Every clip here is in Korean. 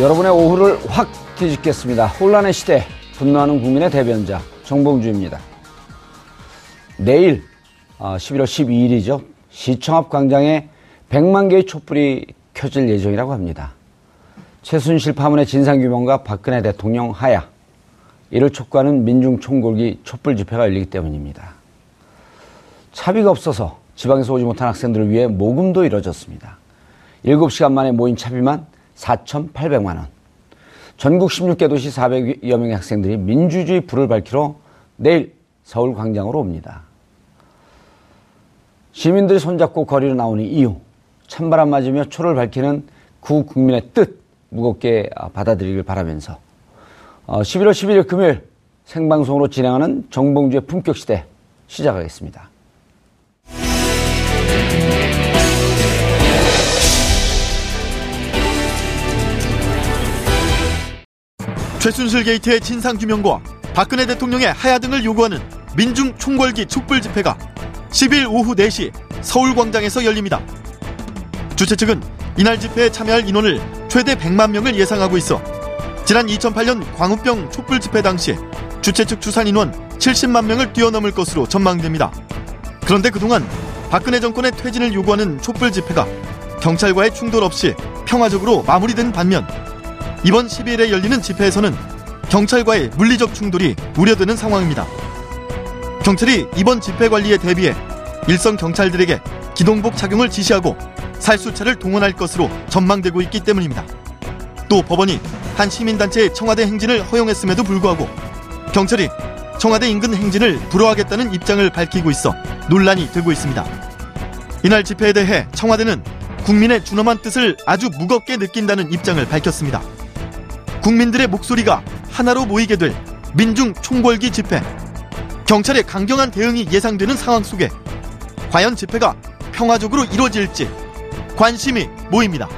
여러분의 오후를 확 뒤집겠습니다. 혼란의 시대, 분노하는 국민의 대변자 정봉주입니다. 내일 11월 어, 12일이죠. 시청 앞 광장에 100만 개의 촛불이 켜질 예정이라고 합니다. 최순실 파문의 진상규명과 박근혜 대통령 하야, 이를 촉구하는 민중 총궐기 촛불 집회가 열리기 때문입니다. 차비가 없어서 지방에서 오지 못한 학생들을 위해 모금도 이뤄졌습니다. 7시간 만에 모인 차비만 4,800만 원. 전국 16개 도시 400여 명의 학생들이 민주주의 불을 밝히러 내일 서울 광장으로 옵니다. 시민들이 손잡고 거리로 나오는 이유, 찬바람 맞으며 초를 밝히는 구 국민의 뜻 무겁게 받아들이길 바라면서 11월 어, 11일 금요일 생방송으로 진행하는 정봉주의 품격시대 시작하겠습니다. 최순실 게이트의 진상 규명과 박근혜 대통령의 하야 등을 요구하는 민중 총궐기 촛불 집회가 10일 오후 4시 서울 광장에서 열립니다. 주최 측은 이날 집회에 참여할 인원을 최대 100만 명을 예상하고 있어 지난 2008년 광우병 촛불 집회 당시 주최 측 추산 인원 70만 명을 뛰어넘을 것으로 전망됩니다. 그런데 그동안 박근혜 정권의 퇴진을 요구하는 촛불 집회가 경찰과의 충돌 없이 평화적으로 마무리된 반면 이번 12일에 열리는 집회에서는 경찰과의 물리적 충돌이 우려되는 상황입니다. 경찰이 이번 집회 관리에 대비해 일선 경찰들에게 기동복 착용을 지시하고 살수차를 동원할 것으로 전망되고 있기 때문입니다. 또 법원이 한 시민단체의 청와대 행진을 허용했음에도 불구하고 경찰이 청와대 인근 행진을 불허하겠다는 입장을 밝히고 있어 논란이 되고 있습니다. 이날 집회에 대해 청와대는 국민의 준엄한 뜻을 아주 무겁게 느낀다는 입장을 밝혔습니다. 국민들의 목소리가 하나로 모이게 될 민중 총궐기 집회. 경찰의 강경한 대응이 예상되는 상황 속에 과연 집회가 평화적으로 이루어질지 관심이 모입니다.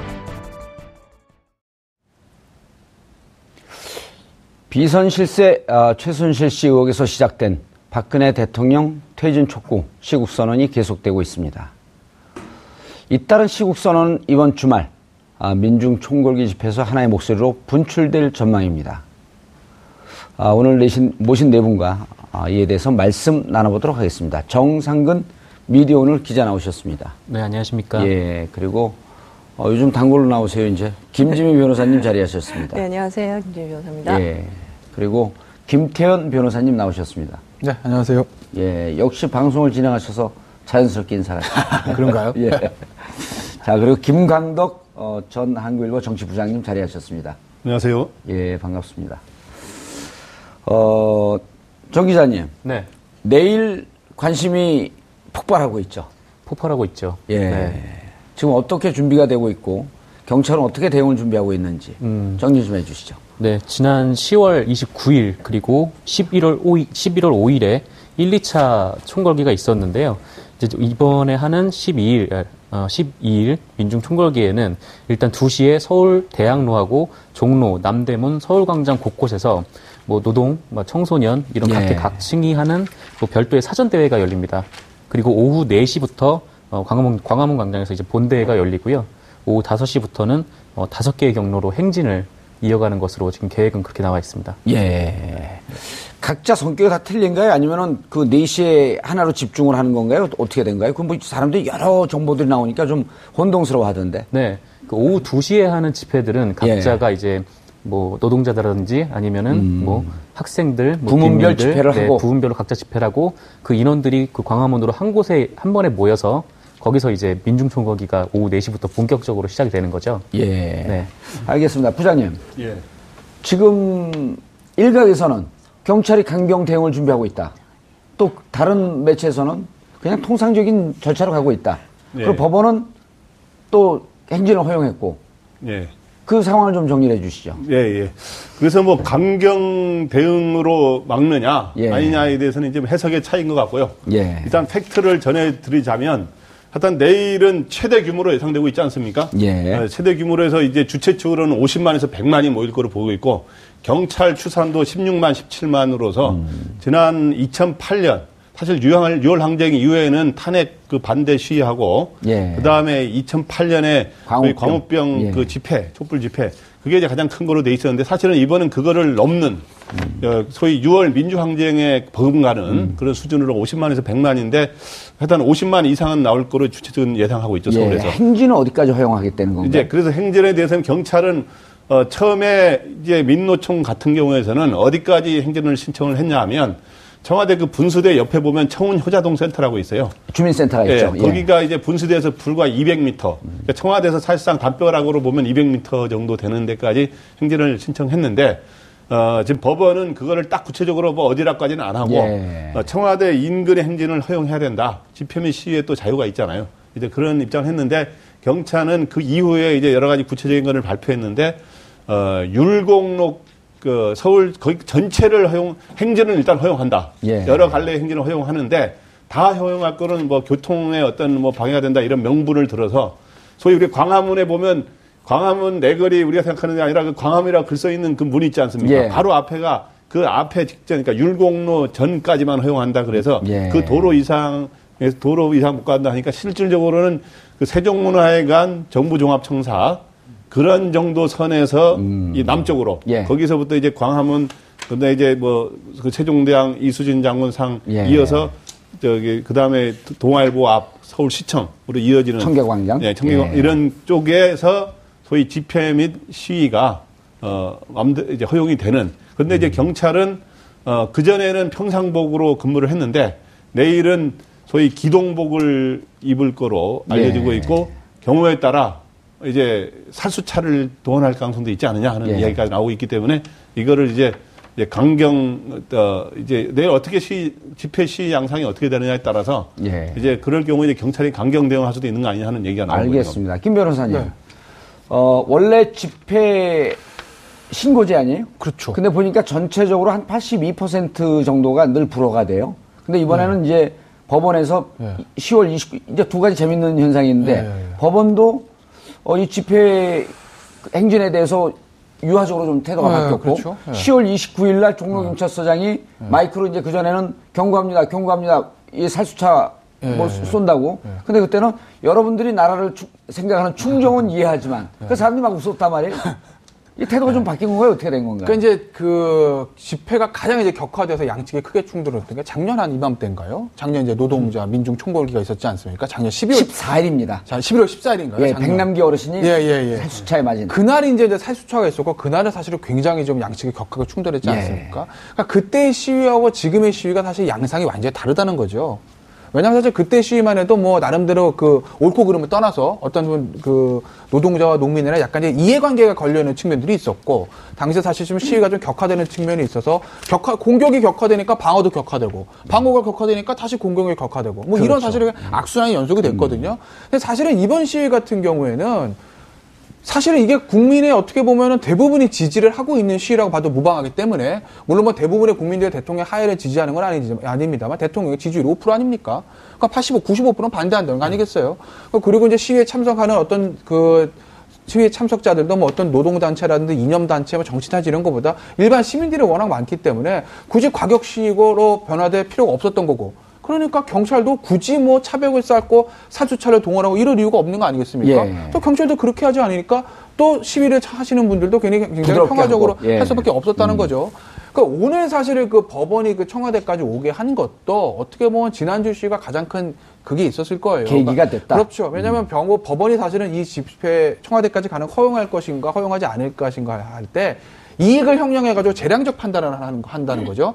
비선 실세 어, 최순실 씨 의혹에서 시작된 박근혜 대통령 퇴진 촉구 시국 선언이 계속되고 있습니다. 잇따른 시국 선언은 이번 주말 아, 민중 총궐기 집회에서 하나의 목소리로 분출될 전망입니다. 아, 오늘 내신, 모신 네 분과 아, 이에 대해서 말씀 나눠보도록 하겠습니다. 정상근 미디어 오늘 기자 나오셨습니다. 네, 안녕하십니까. 예, 그리고 어, 요즘 단골로 나오세요, 이제. 김지민 변호사님 자리하셨습니다. 네, 안녕하세요. 김지민 변호사입니다. 예, 그리고 김태현 변호사님 나오셨습니다. 네, 안녕하세요. 예, 역시 방송을 진행하셔서 자연스럽게 인사하셨습니다. 그런가요? 예. 자, 그리고 김광덕 어, 전 한국일보 정치부장님 자리하셨습니다. 안녕하세요. 예, 반갑습니다. 어, 정 기자님. 네. 내일 관심이 폭발하고 있죠. 폭발하고 있죠. 예. 네. 지금 어떻게 준비가 되고 있고 경찰은 어떻게 대응을 준비하고 있는지 음. 정리 좀 해주시죠. 네, 지난 10월 29일 그리고 11월 5일, 11월 5일에 1, 2차 총궐기가 있었는데요. 이제 이번에 하는 12일, 어, 12일 민중 총궐기에는 일단 2시에 서울 대학로하고 종로, 남대문, 서울광장 곳곳에서 뭐 노동, 뭐 청소년 이런 예. 각계 각층이 하는 뭐 별도의 사전 대회가 열립니다. 그리고 오후 4시부터 어, 광화문, 광화문 광장에서 이제 본대회가 열리고요. 오후 5시부터는 어, 5개의 경로로 행진을 이어가는 것으로 지금 계획은 그렇게 나와 있습니다. 예. 각자 성격이 다 틀린가요? 아니면은 그 4시에 하나로 집중을 하는 건가요? 어떻게 된가요? 그뭐 사람들이 여러 정보들이 나오니까 좀 혼동스러워 하던데. 네. 그 오후 2시에 하는 집회들은 예. 각자가 이제 뭐 노동자들라든지 아니면은 뭐 학생들, 뭐 음. 부문별 빈민들, 집회를 하고. 부분별로 각자 집회를 하고 그 인원들이 그 광화문으로 한 곳에 한 번에 모여서 거기서 이제 민중 총궐기가 오후 4시부터 본격적으로 시작이 되는 거죠. 예. 네. 알겠습니다. 부장님. 예. 지금 일각에서는 경찰이 강경 대응을 준비하고 있다. 또 다른 매체에서는 그냥 통상적인 절차로 가고 있다. 예. 그리고 법원은 또 행진을 허용했고 예. 그 상황을 좀 정리해 주시죠. 예, 예. 그래서 뭐 강경 대응으로 막느냐 예. 아니냐에 대해서는 이제 해석의 차이인 것 같고요. 예. 일단 팩트를 전해 드리자면 하여튼 내일은 최대 규모로 예상되고 있지 않습니까? 예. 어, 최대 규모로 해서 이제 주최 측으로는 50만에서 100만이 모일 거로 보고 있고 경찰 추산도 16만, 17만으로서 음. 지난 2008년 사실 유월, 유월 항쟁 이후에는 탄핵 그 반대 시위하고 예. 그다음에 2008년에 광우병. 광우병 예. 그 집회, 촛불 집회 그게 이제 가장 큰 거로 돼 있었는데 사실은 이번은 그거를 넘는 어, 소위 6월 민주항쟁에 버금가는 음. 그런 수준으로 50만에서 100만인데 하여튼 50만 이상은 나올 거로 주최측은 예상하고 있죠 예. 서울에서. 행진은 어디까지 허용하겠다는 건가요? 이제 그래서 행진에 대해서는 경찰은 어, 처음에 이제 민노총 같은 경우에서는 어디까지 행진을 신청을 했냐 하면 청와대 그 분수대 옆에 보면 청운 효자동 센터라고 있어요. 주민센터가 예, 있죠. 예. 거기가 이제 분수대에서 불과 200m. 그러니까 청와대에서 사실상 담벼락으로 보면 200m 정도 되는 데까지 행진을 신청했는데 어, 지금 법원은 그거를 딱 구체적으로 뭐 어디라까지는 안 하고 예. 어, 청와대 인근의 행진을 허용해야 된다. 집회 및 시위에 또 자유가 있잖아요. 이제 그런 입장을 했는데 경찰은 그 이후에 이제 여러 가지 구체적인 것을 발표했는데 어, 율곡로 그 서울 거기 전체를 허용 행진을 일단 허용한다. 예. 여러 갈래 행진을 허용하는데 다 허용할 거는 뭐 교통에 어떤 뭐 방해가 된다 이런 명분을 들어서 소위 우리 광화문에 보면 광화문 내거리 우리가 생각하는 게 아니라 그 광화문이라고 글 써 있는 그 문이 있지 않습니까? 예. 바로 앞에가 그 앞에 직전 그러니까 율곡로 전까지만 허용한다 그래서 예. 그 도로 이상 도로 이상 못 간다 하니까 실질적으로는 그 세종문화회관 정부종합청사 그런 정도 선에서 이 남쪽으로 음. 예. 거기서부터 이제 광화문 근데 이제 뭐그 세종대왕 이수진 장군상 예. 이어서 저기 그 다음에 동아일보 앞 서울시청으로 이어지는 청계광장? 예, 청계광 예. 이런 쪽에서 소위 집회 및 시위가 어 맘대- 이제 허용이 되는 근데 음. 이제 경찰은 어 그 전에는 평상복으로 근무를 했는데 내일은 소위 기동복을 입을 거로 알려지고 예. 있고 경우에 따라 이제 살수차를 동원할 가능성도 있지 않느냐 하는 예. 이야기가 나오고 있기 때문에 이거를 이제 이제 강경 어 이제 내일 어떻게 시 집회 시 양상이 어떻게 되느냐에 따라서 예. 이제 그럴 경우에 이제 경찰이 강경 대응할 수도 있는 거 아니냐 하는 얘기가 나오고 알겠습니다. 김 변호사님. 네. 어, 원래 집회 신고제 아니에요? 그렇죠. 근데 보니까 전체적으로 한 82% 정도가 늘 불허가 돼요. 근데 이번에는 네. 이제 법원에서 10월 29일, 이제 두 가지 재밌는 현상이 있는데 네. 법원도 어, 이 집회 행진에 대해서 유화적으로 좀 태도가 네, 바뀌었고 그렇죠. 네. 10월 29일 날 종로 경찰서장이 마이크로 이제 그 전에는 경고합니다, 경고합니다. 이 살수차 뭐 예, 예. 쏜다고. 근데 그때는 여러분들이 나라를 추- 생각하는 충정은 이해하지만 그 사람들이 막 웃었단 말이에요. 이 태도가 좀 바뀐 건가요? 어떻게 된 건가요? 그러니까 이제 그 집회가 가장 이제 격화돼서 양측에 크게 충돌했던 게 작년 한 이맘때인가요? 작년 이제 노동자 민중 총궐기가 있었지 않습니까? 작년 12월 14일입니다. 자 11월 14일인가요? 예, 백남기 어르신이 예, 예, 예. 살수차에 맞은. 그날이 이제 이제 살수차가 있었고 그날은 사실은 굉장히 좀 양측의 격하게 충돌했지 예. 않습니까? 그러니까 그때의 시위하고 지금의 시위가 사실 양상이 완전히 다르다는 거죠. 왜냐하면 사실 그때 시위만 해도 뭐 나름대로 그 옳고 그름을 떠나서 어떤 그 노동자와 농민이나 약간 이해관계가 걸려 있는 측면들이 있었고 당시에 사실 좀 시위가 좀 격화되는 측면이 있어서 격화 공격이 격화되니까 방어도 격화되고 방어가 격화되니까 다시 공격이 격화되고 뭐 이런 사실은 악순환이 연속이 됐거든요. 근데 사실은 이번 시위 같은 경우에는 사실은 이게 국민의 어떻게 보면은 대부분이 지지를 하고 있는 시위라고 봐도 무방하기 때문에 물론 뭐 대부분의 국민들이 대통령 하야를 지지하는 건 아니지, 아닙니다만 대통령의 지지율 5% 아닙니까? 그러니까 85, 95%는 반대한다는 거 아니겠어요? 그리고 이제 시위에 참석하는 어떤 그 시위 참석자들도 뭐 어떤 노동단체라든지 이념단체, 뭐 정치단체 이런 것보다 일반 시민들이 워낙 많기 때문에 굳이 과격 시위로 변화될 필요가 없었던 거고 그러니까 경찰도 굳이 뭐 차벽을 쌓고 사주차를 동원하고 이럴 이유가 없는 거 아니겠습니까? 예. 또 경찰도 그렇게 하지 않으니까 또 시위를 하시는 분들도 굉장히 부드럽게 평화적으로 예. 할 수밖에 없었다는 거죠. 그러니까 오늘 사실은 그 법원이 그 청와대까지 오게 한 것도 어떻게 보면 지난주 씨가 가장 큰 그게 있었을 거예요. 계기가 그러니까 됐다. 그렇죠. 왜냐하면 병 법원이 사실은 이 집회 청와대까지 가는 거 허용할 것인가 허용하지 않을 것인가 할 때 이익을 형량해가지고 재량적 판단을 하는, 한다는 거죠.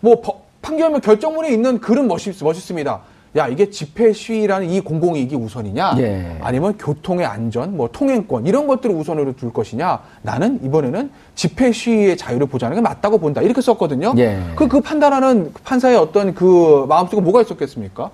뭐 법- 판결문 결정문에 있는 글은 멋있, 멋있습니다. 야 이게 집회 시위라는 이 공공이익이 우선이냐 예. 아니면 교통의 안전 뭐 통행권 이런 것들을 우선으로 둘 것이냐 나는 이번에는 집회 시위의 자유를 보장하는 게 맞다고 본다 이렇게 썼거든요 예. 그, 그 판단하는 판사의 어떤 그 마음속에 뭐가 있었겠습니까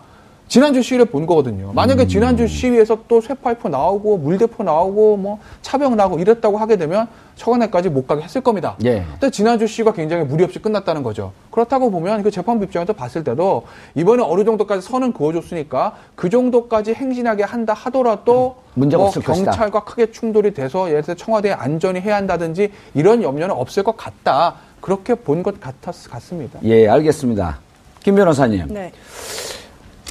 지난주 시위를 본 거거든요 만약에 음. 지난주 시위에서 또 쇠파이프 나오고 물대포 나오고 뭐 차병 나오고 이랬다고 하게 되면 청와대까지 못 가게 했을 겁니다 예. 근데 지난주 시위가 굉장히 무리 없이 끝났다는 거죠. 그렇다고 보면 그 재판부 입장에서 봤을 때도 이번에 어느 정도까지 선은 그어줬으니까 그 정도까지 행진하게 한다 하더라도 문제가 뭐 없을 것이다. 경찰과 크게 충돌이 돼서 예를 들어 청와대에 안전이 해야 한다든지 이런 염려는 없을 것 같다. 그렇게 본 것 같았, 같습니다. 예, 알겠습니다. 김 변호사님. 네.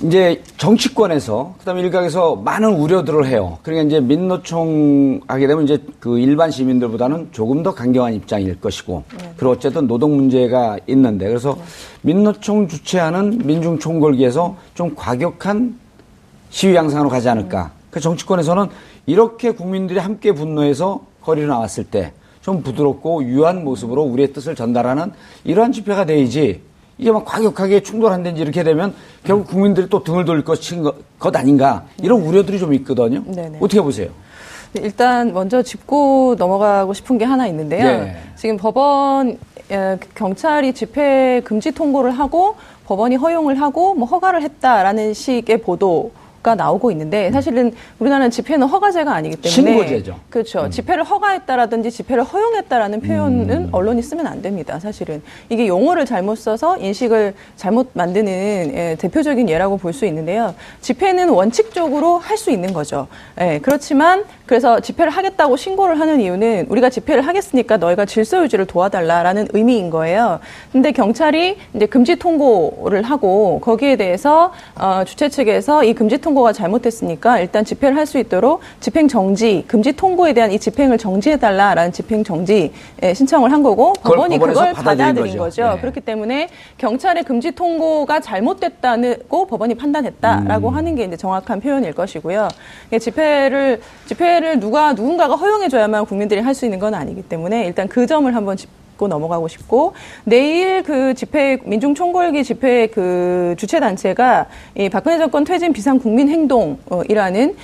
이제 정치권에서 그다음에 일각에서 많은 우려들을 해요. 그러니까 이제 민노총 하게 되면 이제 그 일반 시민들보다는 조금 더 강경한 입장일 것이고 그리고 어쨌든 노동 문제가 있는데 그래서 민노총 주최하는 민중 총궐기에서 좀 과격한 시위 양상으로 가지 않을까. 그 정치권에서는 이렇게 국민들이 함께 분노해서 거리로 나왔을 때 좀 부드럽고 유한 모습으로 우리의 뜻을 전달하는 이러한 집회가 돼야지 이게 막 과격하게 충돌한다든지 이렇게 되면 결국 국민들이 또 등을 돌릴 것인 것, 것 아닌가 이런 우려들이 좀 있거든요. 네네. 어떻게 보세요? 네, 일단 먼저 짚고 넘어가고 싶은 게 하나 있는데요. 예. 지금 법원 에, 경찰이 집회 금지 통고를 하고 법원이 허용을 하고 뭐 허가를 했다라는 식의 보도. 가 나오고 있는데 사실은 우리나라는 집회는 허가제가 아니기 때문에 신고제죠. 그렇죠. 집회를 허가했다라든지 집회를 허용했다라는 표현은 언론이 쓰면 안 됩니다. 사실은 이게 용어를 잘못 써서 인식을 잘못 만드는 예, 대표적인 예라고 볼 수 있는데요. 집회는 원칙적으로 할 수 있는 거죠. 예, 그렇지만 그래서 집회를 하겠다고 신고를 하는 이유는 우리가 집회를 하겠으니까 너희가 질서 유지를 도와달라라는 의미인 거예요. 근데 경찰이 이제 금지 통고를 하고 거기에 대해서 어, 주최 측에서 이 금지 통고 가 잘못됐으니까 일단 집회를 할 수 있도록 집행 정지, 금지 통고에 대한 이 집행을 정지해달라라는 집행 정지 예, 신청을 한 거고 법원이 그걸 받아들인 거죠. 거죠. 네. 그렇기 때문에 경찰의 금지 통고가 잘못됐다고 법원이 판단했다라고 음. 하는 게 이제 정확한 표현일 것이고요. 집회를 집회를 누가 누군가가 허용해줘야만 국민들이 할 수 있는 건 아니기 때문에 일단 그 점을 한번 짚 고 넘어가고 싶고 내일 그 집회 민중 총궐기 집회 그 주최 단체가 이 박근혜 정권 퇴진 비상 국민 행동이라는 어,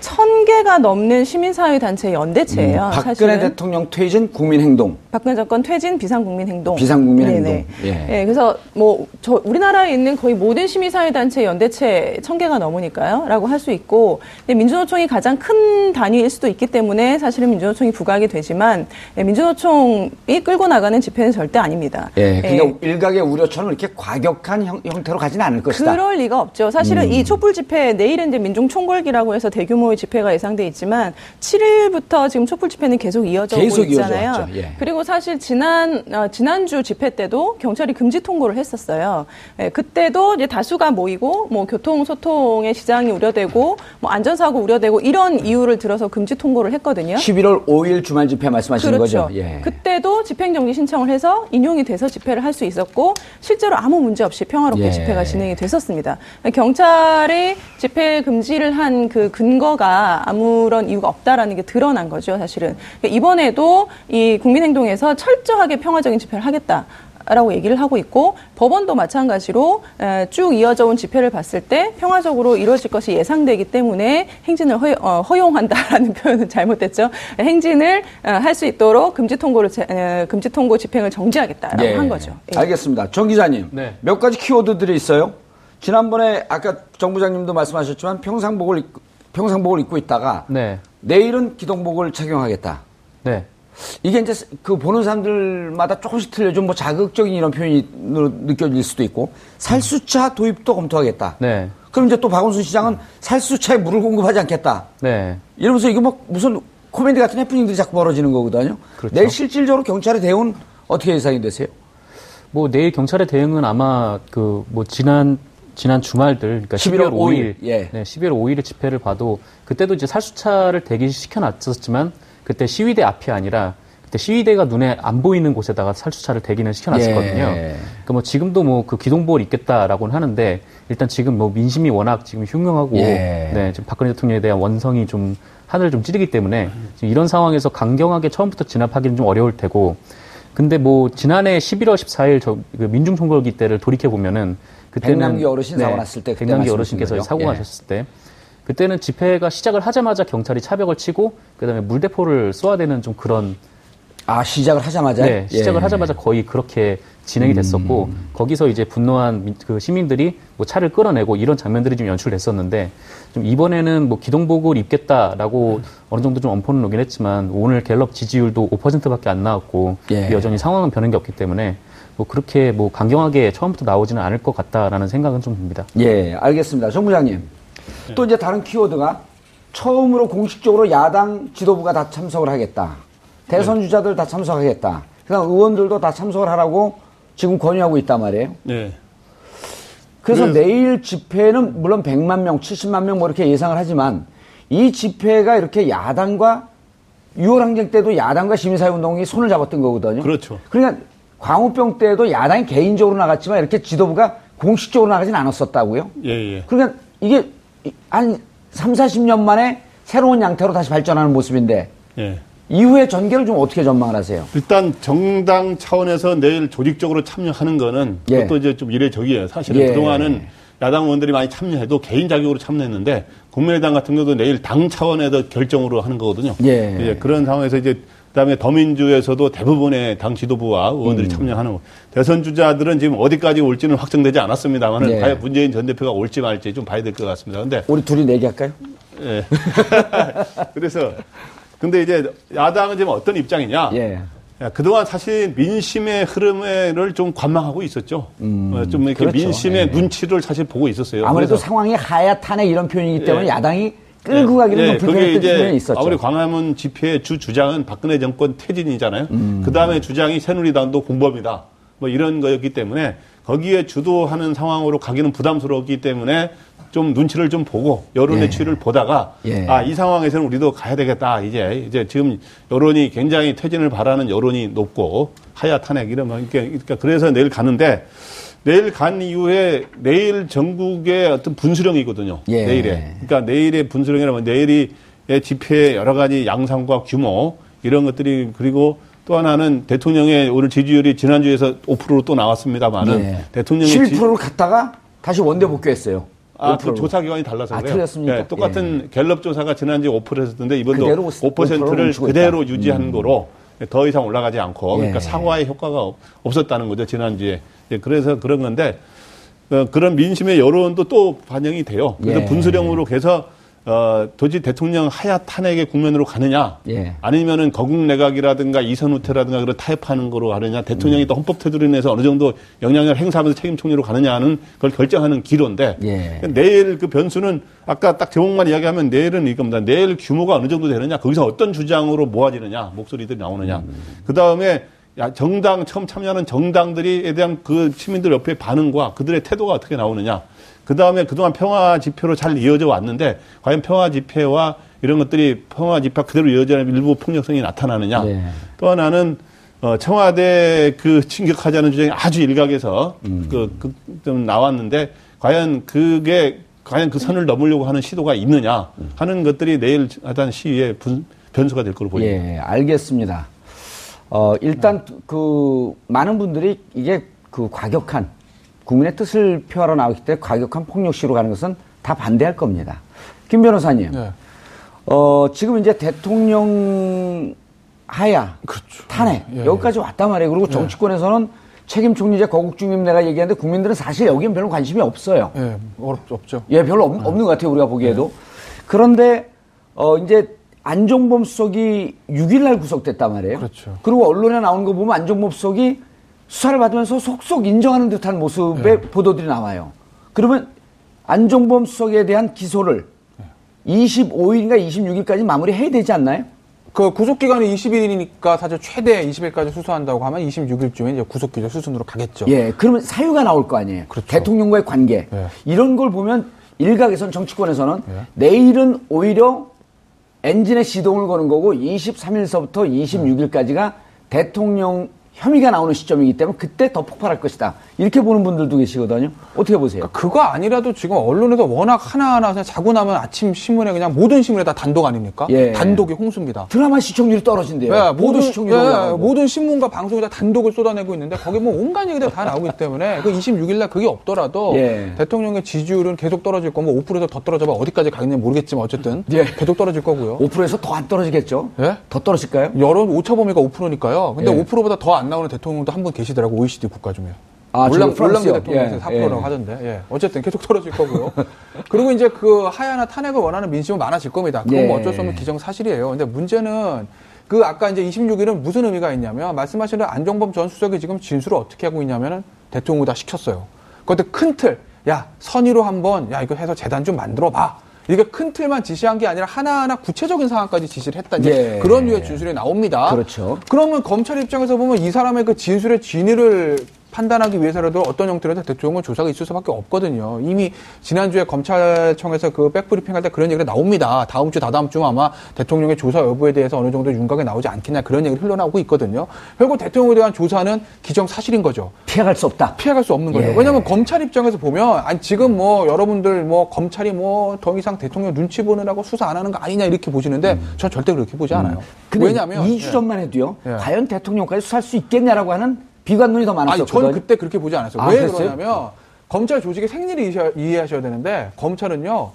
천 개가 넘는 시민사회 단체 연대체예요. 음, 박근혜 사실은. 대통령 퇴진 국민행동. 박근혜 정권 퇴진 비상국민행동. 비상국민행동. 네네. 예. 예, 그래서 뭐 저 우리나라에 있는 거의 모든 시민사회 단체 연대체 천 개가 넘으니까요.라고 할 수 있고, 근데 민주노총이 가장 큰 단위일 수도 있기 때문에 사실은 민주노총이 부각이 되지만 예, 민주노총이 끌고 나가는 집회는 절대 아닙니다. 예, 예. 그러니까 일각의 우려처럼 이렇게 과격한 형, 형태로 가지는 않을 것이다. 음. 그럴 리가 없죠. 사실은 이 촛불 집회 내일은 이제 민중 총궐기라고 해서 대규모의 집회가 예상돼 있지만 7일부터 지금 촛불 집회는 계속 이어져 오고 계속 있잖아요. 이어져 왔죠. 예. 그리고 사실 지난 어, 지난주 집회 때도 경찰이 금지 통고를 했었어요. 예, 그때도 이제 다수가 모이고 뭐 교통 소통의 지장이 우려되고 뭐 안전 사고 우려되고 이런 이유를 들어서 금지 통고를 했거든요. 11월 5일 주말 집회 말씀하시는 그렇죠. 거죠? 예. 그때도 집행 정지 신청을 해서 인용이 돼서 집회를 할 수 있었고 실제로 아무 문제 없이 평화롭게 예. 집회가 진행이 됐었습니다. 경찰이 집회 금지를 한그 근거가 아무런 이유가 없다라는 게 드러난 거죠, 사실은. 그러니까 이번에도 이 국민행동에서 철저하게 평화적인 집회를 하겠다. 라고 얘기를 하고 있고 법원도 마찬가지로 에, 쭉 이어져 온 집회를 봤을 때 평화적으로 이루어질 것이 예상되기 때문에 행진을 허, 용한다라는 표현은 잘못됐죠. 행진을 어, 할수 있도록 금지 통고를 금지 통고 집행을 정지하겠다라고 예. 한 거죠. 예. 알겠습니다. 정 기자님. 네. 몇 가지 키워드들이 있어요. 지난번에 아까 정 부장님도 말씀하셨지만 평상복을 입고, 평상복을 입고 있다가 네. 내일은 기동복을 착용하겠다. 네. 이게 이제 그 보는 사람들마다 조금씩 틀려 좀 뭐 자극적인 이런 표현이 느껴질 수도 있고 살수차 도입도 검토하겠다. 네. 그럼 이제 또 박원순 시장은 살수차에 물을 공급하지 않겠다. 네. 이러면서 이거 뭐 무슨 코미디 같은 해프닝들이 자꾸 벌어지는 거거든요. 그렇죠. 내일 실질적으로 경찰의 대응은 어떻게 예상이 되세요? 뭐 내일 경찰의 대응은 아마 그 뭐 지난 지난 주말들 그러니까 11월 12월 5일, 예. 네, 12월 5일의 집회를 봐도 그때도 이제 살수차를 대기시켜 놨었지만 그때 시위대 앞이 아니라 그때 시위대가 눈에 안 보이는 곳에다가 살수차를 대기는 시켜놨었거든요. 예. 그뭐 지금도 뭐 그 기동복을 입겠다라고는 하는데 일단 지금 뭐 민심이 워낙 지금 흉흉하고 예. 네, 지금 박근혜 대통령에 대한 원성이 좀 하늘을 좀 찌르기 때문에 지금 이런 상황에서 강경하게 처음부터 진압하기는 좀 어려울 테고 근데 뭐 지난해 11월 14일 저 그 민중 총궐기 때를 돌이켜 보면은 그때는 백남기 어르신 사고 났을 때 백남기 어르신께서? 사고 예. 나셨을 때 그때는 집회가 시작을 하자마자 경찰이 차벽을 치고 그다음에 물대포를 쏘아대는 좀 그런 아 시작을 하자마자 네, 시작을 예. 음. 하자마자 거의 그렇게 진행이 됐었고 거기서 이제 분노한 민- 그 시민들이 뭐 차를 끌어내고 이런 장면들이 좀 연출됐었는데 좀 이번에는 뭐 기동복을 입겠다라고 어느 정도 좀 엄포는 오긴 했지만 오늘 갤럽 지지율도 5%밖에 안 나왔고 예. 여전히 상황은 변한 게 없기 때문에 뭐 그렇게 뭐 강경하게 처음부터 나오지는 않을 것 같다라는 생각은 좀 듭니다. 예, 알겠습니다. 정 부장님. 또 이제 다른 키워드가 처음으로 공식적으로 야당 지도부가 다 참석을 하겠다. 대선 주자들 다 참석하겠다. 그다음 의원들도 다 참석을 하라고 지금 권유하고 있단 말이에요. 네. 그래서 그래서- 내일 집회는 물론 100만 명, 70만 명 뭐 이렇게 예상을 하지만 이 집회가 이렇게 야당과 6월 항쟁 때도 야당과 시민사회운동이 손을 잡았던 거거든요. 그렇죠. 그러니까 광우병 때도 야당이 개인적으로 나갔지만 이렇게 지도부가 공식적으로 나가진 않았었다고요. 예, 예. 그러니까 이게 한 3, 40년 만에 새로운 양태로 다시 발전하는 모습인데 예. 이후의 전개를 좀 어떻게 전망을 하세요? 일단 정당 차원에서 내일 조직적으로 참여하는 거는 예. 그것도 이제 좀 이례적이에요. 사실은 예. 그동안은 야당 의원들이 많이 참여해도 개인 자격으로 참여했는데 국민의당 같은 경우도 내일 당 차원에서 결정으로 하는 거거든요. 예. 이제 그런 상황에서 이제 그다음에 더민주에서도 대부분의 당 지도부와 의원들이 음. 참여하는 거. 대선 주자들은 지금 어디까지 올지는 확정되지 않았습니다만은 예. 과연 문재인 전 대표가 올지 말지 좀 봐야 될 것 같습니다. 근데 우리 둘이 내기할까요? 예. 그래서 근데 이제 야당은 지금 어떤 입장이냐? 예. 야, 그동안 사실 민심의 흐름을 좀 관망하고 있었죠. 어, 좀 이렇게 그렇죠. 민심의 예. 눈치를 사실 보고 있었어요. 아무래도 상황이 하야 탄핵 이런 표현이기 때문에 예. 야당이 끌고 가기는 좀 그게 불편했던 측면이 있었죠. 아무리 광화문 집회의 주 주장은 박근혜 정권 퇴진이잖아요. 음. 그 다음에 주장이 새누리당도 공범이다. 뭐 이런 거였기 때문에 거기에 주도하는 상황으로 가기는 부담스러웠기 때문에 좀 눈치를 좀 보고 여론의 예. 추이를 보다가 예. 아이 상황에서는 우리도 가야 되겠다 이제 이제 지금 여론이 굉장히 퇴진을 바라는 여론이 높고 하야 탄핵 이런 거 그러니까, 그러니까 그래서 내일 가는데 내일 간 이후에 내일 전국의 어떤 분수령이거든요. 예. 내일에 그러니까 내일의 분수령이라면 내일이 집회의 여러 가지 양상과 규모 이런 것들이 그리고 또 하나는 대통령의 오늘 지지율이 지난주에서 5%로 또 나왔습니다만은 예. 대통령의 11%를 갔다가 다시 원대 복귀했어요. 아, 그 5%로. 조사 기관이 달라서 아, 그래요. 틀렸습니까? 네, 똑같은 갤럽 조사가 지난주에 5%였는데 이번도 그대로 5%를 5%를 멈추고 그대로 있다. 음. 유지한 거로 더 이상 올라가지 않고 그러니까 예. 사과의 효과가 없- 없었다는 거죠 지난주에. 예, 그래서 그런 건데 어, 그런 민심의 여론도 또 반영이 돼요. 그래서 예. 분수령으로 해서 어, 도저히 대통령 하야 탄핵의 국면으로 가느냐, 예. 아니면은 거국 내각이라든가 이선 후퇴라든가 그런 타협하는 거로 가느냐, 대통령이 또 헌법 테두리 내에서 어느 정도 영향을 행사하면서 책임 총리로 가느냐 하는 걸 결정하는 기로인데 예. 내일 그 변수는 아까 딱 제목만 이야기하면 내일은 이겁니다. 내일 규모가 어느 정도 되느냐, 거기서 어떤 주장으로 모아지느냐, 목소리들이 나오느냐. 그 다음에 정당 처음 참여하는 정당들이에 대한 그 시민들 옆에 반응과 그들의 태도가 어떻게 나오느냐. 그 다음에 그동안 평화 집회로 잘 이어져 왔는데 과연 평화 집회와 이런 것들이 평화 집회 그대로 이어지는 일부 폭력성이 나타나느냐. 네. 또 하나는 어, 청와대 그 진격하자는 주장이 아주 일각에서 그, 그, 좀 나왔는데 과연 그게 과연 그 선을 넘으려고 하는 시도가 있느냐 하는 것들이 내일 하던 시위의 분- 변수가 될 걸로 보입니다. 예, 알겠습니다. 어, 일단 그 많은 분들이 이게 그 과격한 국민의 뜻을 표하러 나오기 때문에 과격한 폭력 시로 가는 것은 다 반대할 겁니다. 김 변호사님. 네. 어, 지금 이제 대통령 하야 탄핵 예, 여기까지 왔단 말이에요. 그리고 정치권에서는 책임 총리제 거국 중임 내가 얘기하는데 국민들은 사실 여기엔 별로 관심이 없어요. 예, 어렵 없죠. 예, 별로 없, 는것 같아요, 우리가 보기에도. 그런데, 어, 이제, 안종범 수석이 6일날 구속됐단 말이에요. 그렇죠. 그리고 언론에 나오는 거 보면 안종범 수석이 수사를 받으면서 속속 인정하는 듯한 모습의 보도들이 나와요. 그러면 안종범 수석에 대한 기소를 25일인가 26일까지 마무리해야 되지 않나요? 그 구속 기간이 20일이니까 사실 최대 20일까지 수사한다고 하면 26일쯤에 이제 구속 기소 수순으로 가겠죠. 예, 그러면 사유가 나올 거 아니에요. 그렇죠. 대통령과의 관계. 예. 이런 걸 보면 일각에선 정치권에서는 예. 내일은 오히려 엔진에 시동을 거는 거고 23일서부터 26일까지가 대통령 혐의가 나오는 시점이기 때문에 그때 더 폭발할 것이다. 이렇게 보는 분들도 계시거든요. 어떻게 보세요? 그거 아니라도 지금 언론에서 워낙 하나하나 그냥 자고 나면 아침 신문에 그냥 모든 신문에 다 단독 아닙니까? 예. 단독이 홍수입니다. 드라마 시청률이 떨어진대요. 예, 모든 시청률이 예. 모든 신문과 방송이 다 단독을 쏟아내고 있는데 거기 뭐 온갖 얘기들 다 나오기 때문에 그 26일 날 그게 없더라도 예. 대통령의 지지율은 계속 떨어질 거고 뭐 5%에서 더 떨어져봐 어디까지 가겠는지 모르겠지만 어쨌든 예. 계속 떨어질 거고요. 5%에서 더 안 떨어지겠죠? 예? 더 떨어질까요? 여론 오차 범위가 5%니까요. 근데 예. 5%보다 더안 나오는 대통령도 한 분 계시더라고 OECD 국가 중에. 아, 프랑스요? 올랑드 대통령에서 예, 4%라고 예. 하던데. 예. 어쨌든 계속 떨어질 거고요. 그리고 이제 그 하야나 탄핵을 원하는 민심은 많아질 겁니다. 그건 뭐 예. 어쩔 수 없는 기정사실이에요. 근데 문제는 그 아까 이제 26일은 무슨 의미가 있냐면 말씀하신 대로 안종범 전 수석이 지금 진술을 어떻게 하고 있냐면은 대통령보다 시켰어요. 그것도 큰 틀. 야, 선의로 한번 야, 이거 해서 재단 좀 만들어 봐. 이게 큰 틀만 지시한 게 아니라 하나하나 구체적인 상황까지 지시를 했다. 이제 예. 그런 류의 진술이 나옵니다. 그렇죠. 그러면 검찰 입장에서 보면 이 사람의 그 진술의 진위를 판단하기 위해서라도 어떤 형태로든 대통령은 조사가 있을 수밖에 없거든요. 이미 지난주에 검찰청에서 그 백브리핑 할 때 그런 얘기가 나옵니다. 다음 주, 다다음 주 아마 대통령의 조사 여부에 대해서 어느 정도 윤곽에 나오지 않겠냐 그런 얘기를 흘러나오고 있거든요. 결국 대통령에 대한 조사는 기정사실인 거죠. 피해갈 수 없다. 피해갈 수 없는 거죠. 예. 왜냐하면 검찰 입장에서 보면 아니 지금 뭐 여러분들 뭐 검찰이 뭐 더 이상 대통령 눈치 보느라고 수사 안 하는 거 아니냐 이렇게 보시는데 전 절대 그렇게 보지 않아요. 근데 왜냐하면 2주 예. 전만 해도요. 예. 과연 대통령까지 수사할 수 있겠냐라고 하는 비관론이 더 아니 많았었거든요. 저는 그때 그렇게 보지 않았어요. 아, 왜 그랬어요? 그러냐면 검찰 조직의 생리를 이해하- 이해하셔야 되는데 검찰은요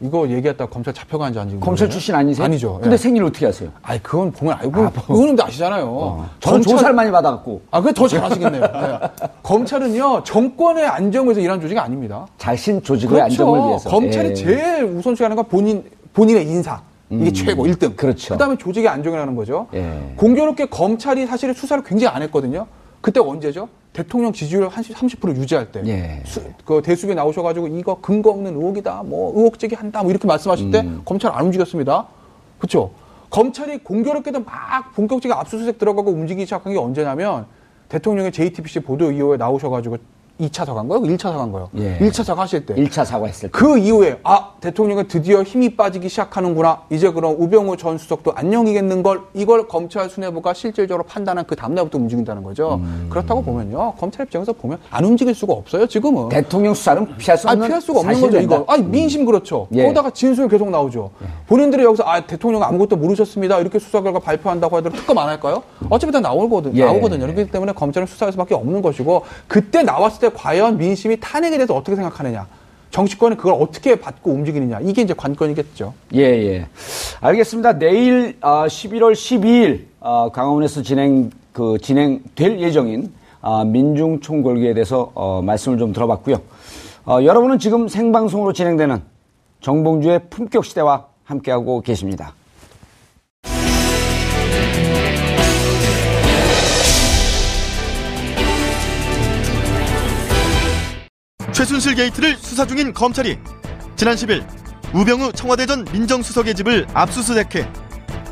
이거 얘기했다 가 검찰 잡혀간 지 아닌지 검찰. 출신 아니세요? 아니죠. 근데 예. 생일 어떻게 하세요? 아니 그건 보면 알고 그거는 아시잖아요. 저는 검찰- 조사를 많이 받아갖고 아, 그게 더 잘하시겠네요. 네. 검찰은요 정권의 위해서 일하는 조직이 아닙니다. 자신 조직의 안정을 위해서. 그렇죠. 검찰이 예. 제일 우선시하는 건 본인 본인의 인사. 이게 최고 1등. 그렇죠. 그다음에 조직의 안정이라는 거죠. 예. 공교롭게 검찰이 사실은 수사를 굉장히 안 했거든요. 그때 언제죠? 대통령 지지율 한 30% 유지할 때. 예. 수- 그 대수에 나오셔가지고 이거 근거 없는 의혹이다, 뭐 의혹 제기한다, 뭐 이렇게 말씀하실 때 음. 검찰 안 움직였습니다. 그렇죠? 검찰이 공교롭게도 막 본격적인 압수수색 들어가고 움직이기 시작한 게 언제냐면 대통령의 JTBC 보도 이후에 나오셔가지고 2차 사과한 거예요? 1차 사과한 거예요? 예. 1차 사과하실 때. 1차 사과했을 때. 그 이후에 아 대통령은 드디어 힘이 빠지기 시작하는구나 이제 그럼 우병우 전 수석도 안녕이겠는 걸 이걸 검찰 수뇌부가 실질적으로 판단한 그 다음날부터 움직인다는 거죠 음. 그렇다고 보면요 검찰 입장에서 보면 안 움직일 수가 없어요 지금은 대통령 수사는 피할 수아 없는 피할 수가 없는 거죠 된다. 이거 아니 민심 그렇죠 예. 거기다가 진술 계속 나오죠 본인들이 여기서 아 대통령 아무것도 모르셨습니다 이렇게 수사 결과 발표한다고 하더라도 특검 안 할까요 어차피 다 나오거든 예. 나오거든요 그렇기 때문에 검찰은 수사할 수밖에 없는 것이고 그때 나왔을 때 과연 민심이 탄핵에 대해서 어떻게 생각하느냐 정치권이 그걸 어떻게 받고 움직이느냐 이게 이제 관건이겠죠. 예, 예. 알겠습니다. 내일 아, 11월 12일 아, 강화문에서 진행 그 진행될 예정인 아, 민중 총궐기에 대해서 어, 말씀을 좀 들어봤고요. 어, 여러분은 지금 생방송으로 진행되는 정봉주의 품격 시대와 함께하고 계십니다. 최순실 게이트를 수사 중인 검찰이 지난 10일 우병우 청와대 전 민정수석의 집을 압수수색해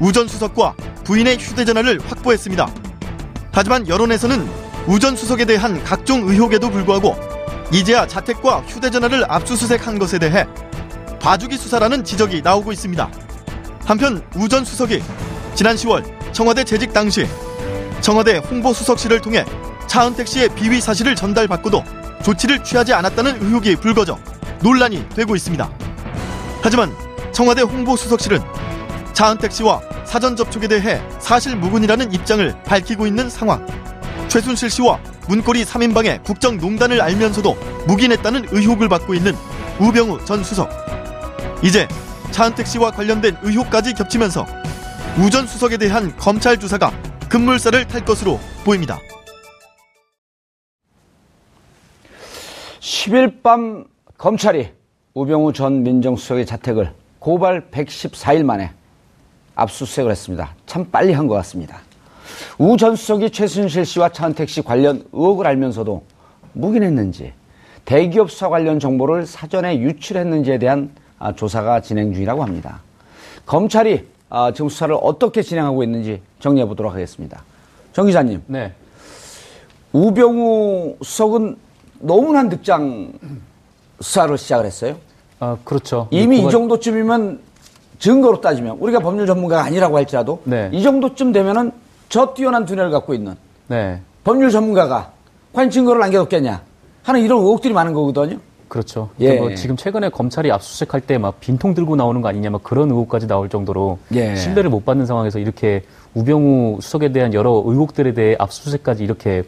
우 전 수석과 부인의 휴대전화를 확보했습니다. 하지만 여론에서는 우 전 수석에 대한 각종 의혹에도 불구하고 이제야 자택과 휴대전화를 압수수색한 것에 대해 봐주기 수사라는 지적이 나오고 있습니다. 한편 우 전 수석이 지난 10월 청와대 재직 당시 청와대 홍보수석실을 통해 차은택 씨의 비위 사실을 전달받고도 조치를 취하지 않았다는 의혹이 불거져 논란이 되고 있습니다. 하지만 청와대 홍보수석실은 차은택 씨와 사전 접촉에 대해 사실 무근이라는 입장을 밝히고 있는 상황. 최순실 씨와 문고리 3인방의 국정농단을 알면서도 묵인했다는 의혹을 받고 있는 우병우 전 수석. 이제 차은택 씨와 관련된 의혹까지 겹치면서 우 전 수석에 대한 검찰 조사가 급물살을 탈 것으로 보입니다. 10일 밤 검찰이 우병우 전 민정수석의 자택을 고발 114일 만에 압수수색을 했습니다. 참 빨리 한 것 같습니다. 우 전 수석이 최순실 씨와 차은택 씨 관련 의혹을 알면서도 묵인했는지 대기업 수사 관련 정보를 사전에 유출했는지에 대한 아, 조사가 진행 중이라고 합니다. 검찰이 아, 지금 수사를 어떻게 진행하고 있는지 정리해 보도록 하겠습니다. 정 기자님, 네. 우병우 수석은 너무나 늑장 수사를 시작을 했어요. 아, 그렇죠. 이미 이 정도쯤이면 증거로 따지면 우리가 법률 전문가가 아니라고 할지라도 네. 이 정도쯤 되면은 저 뛰어난 두뇌를 갖고 있는 네. 법률 전문가가 과연 증거를 남겨뒀겠냐 하는 이런 의혹들이 많은 거거든요. 그렇죠. 예. 뭐 지금 최근에 검찰이 압수수색할 때 막 빈통 들고 나오는 거 아니냐 막 그런 의혹까지 나올 정도로 예. 신뢰를 못 받는 상황에서 이렇게 우병우 수석에 대한 여러 의혹들에 대해 압수수색까지 이렇게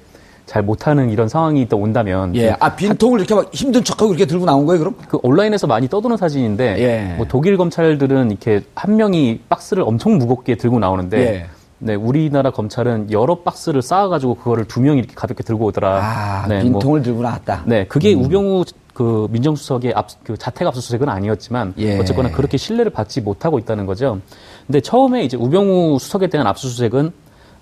잘 못하는 이런 상황이 또 온다면 예, 아 빈통을 이렇게 막 힘든 척하고 이렇게 들고 나온 거예요, 그럼? 그 온라인에서 많이 떠도는 사진인데 예. 뭐 독일 검찰들은 이렇게 한 명이 박스를 엄청 무겁게 들고 나오는데 예. 네, 우리나라 검찰은 여러 박스를 쌓아가지고 그거를 두 명이 이렇게 가볍게 들고 오더라. 아, 네, 뭐 빈통을 들고 나왔다. 네, 그게 우병우 그 민정수석의 압, 그 자택 압수수색은 아니었지만 예. 어쨌거나 그렇게 신뢰를 받지 못하고 있다는 거죠. 근데 처음에 이제 우병우 수석에 대한 압수수색은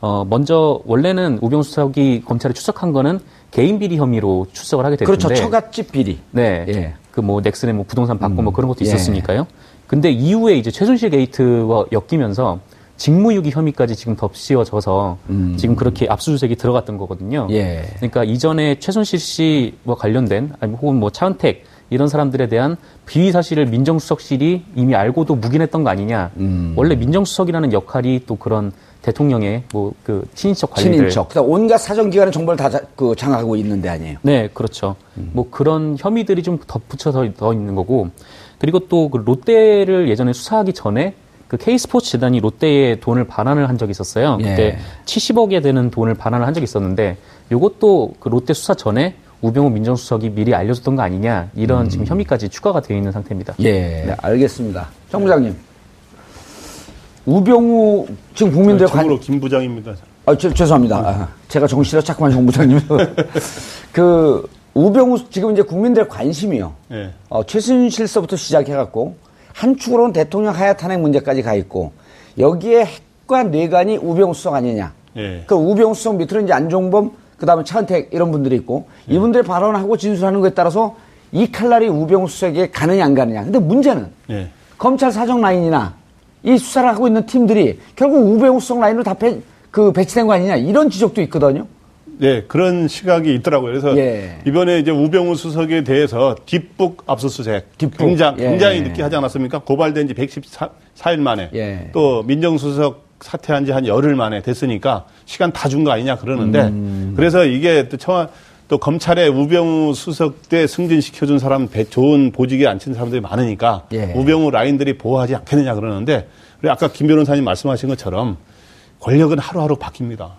어 먼저 원래는 우병우 수석이 검찰에 출석한 거는 개인 비리 혐의로 출석을 하게 됐는데 그렇죠. 처갓집 비리. 네. 예. 그뭐 넥슨의 뭐 부동산 받고 뭐 그런 것도 예. 있었으니까요. 근데 이후에 이제 최순실 게이트와 엮이면서 직무유기 혐의까지 지금 덧씌워져서 지금 그렇게 압수수색이 들어갔던 거거든요. 음. 예. 그러니까 이전에 최순실 씨와 관련된 아니 혹은 뭐 차은택 이런 사람들에 대한 비위 사실을 민정수석실이 이미 알고도 묵인했던 거 아니냐. 음. 원래 민정수석이라는 역할이 또 그런 대통령의 뭐 그 친인척 관리들 친인척. 그다음 온갖 사정기관의 정보를 다 자- 그 장악하고 있는데 아니에요. 네, 그렇죠. 뭐 그런 혐의들이 좀 덧붙여서 더 있는 거고 그리고 또 그 롯데를 예전에 수사하기 전에 그 K스포츠 재단이 롯데에 돈을 반환을 한 적이 있었어요. 예. 그때 70억에 되는 돈을 반환을 한 적이 있었는데 요것도 그 롯데 수사 전에 우병우 민정수석이 미리 알려줬던 거 아니냐 이런 지금 혐의까지 추가가 되어 있는 상태입니다. 예, 네, 알겠습니다. 정 부장님. 우병우 지금 국민들 관 참고로 김 부장입니다. 아, 죄- 죄송합니다. 아, 제가 정신을 자꾸만 정 부장님. 그 우병우 지금 이제 국민들의 관심이요. 예. 어, 최순실서부터 시작해갖고 한 축으로는 대통령 하야 탄핵 문제까지 가 있고 여기에 핵과 뇌관이 우병우 수석 아니냐. 예. 그 우병우 수석 밑으로 이제 안종범 그다음에 차은택 이런 분들이 있고 이분들의 발언하고 진술하는 거에 따라서 이 칼날이 우병우 수석에게 가느냐 안 가느냐. 근데 문제는 예. 검찰 사정 라인이나 이 수사를 하고 있는 팀들이 결국 우병우 수석 라인으로 다 배, 그 배치된 거 아니냐 이런 지적도 있거든요. 네, 그런 시각이 있더라고요. 그래서 예. 이번에 이제 우병우 수석에 대해서 뒷북 압수수색 뒷북. 굉장히, 예. 굉장히 늦게 하지 않았습니까? 고발된 지 114일 만에 예. 또 민정수석 사퇴한 지 한 열흘 만에 됐으니까 시간 다 준 거 아니냐 그러는데 음. 그래서 이게 또 청와 또 검찰에 우병우 수석 때 승진시켜준 사람 배- 좋은 보직에 앉힌 사람들이 많으니까 예. 우병우 라인들이 보호하지 않겠느냐 그러는데 아까 김 변호사님 말씀하신 것처럼 권력은 하루하루 바뀝니다.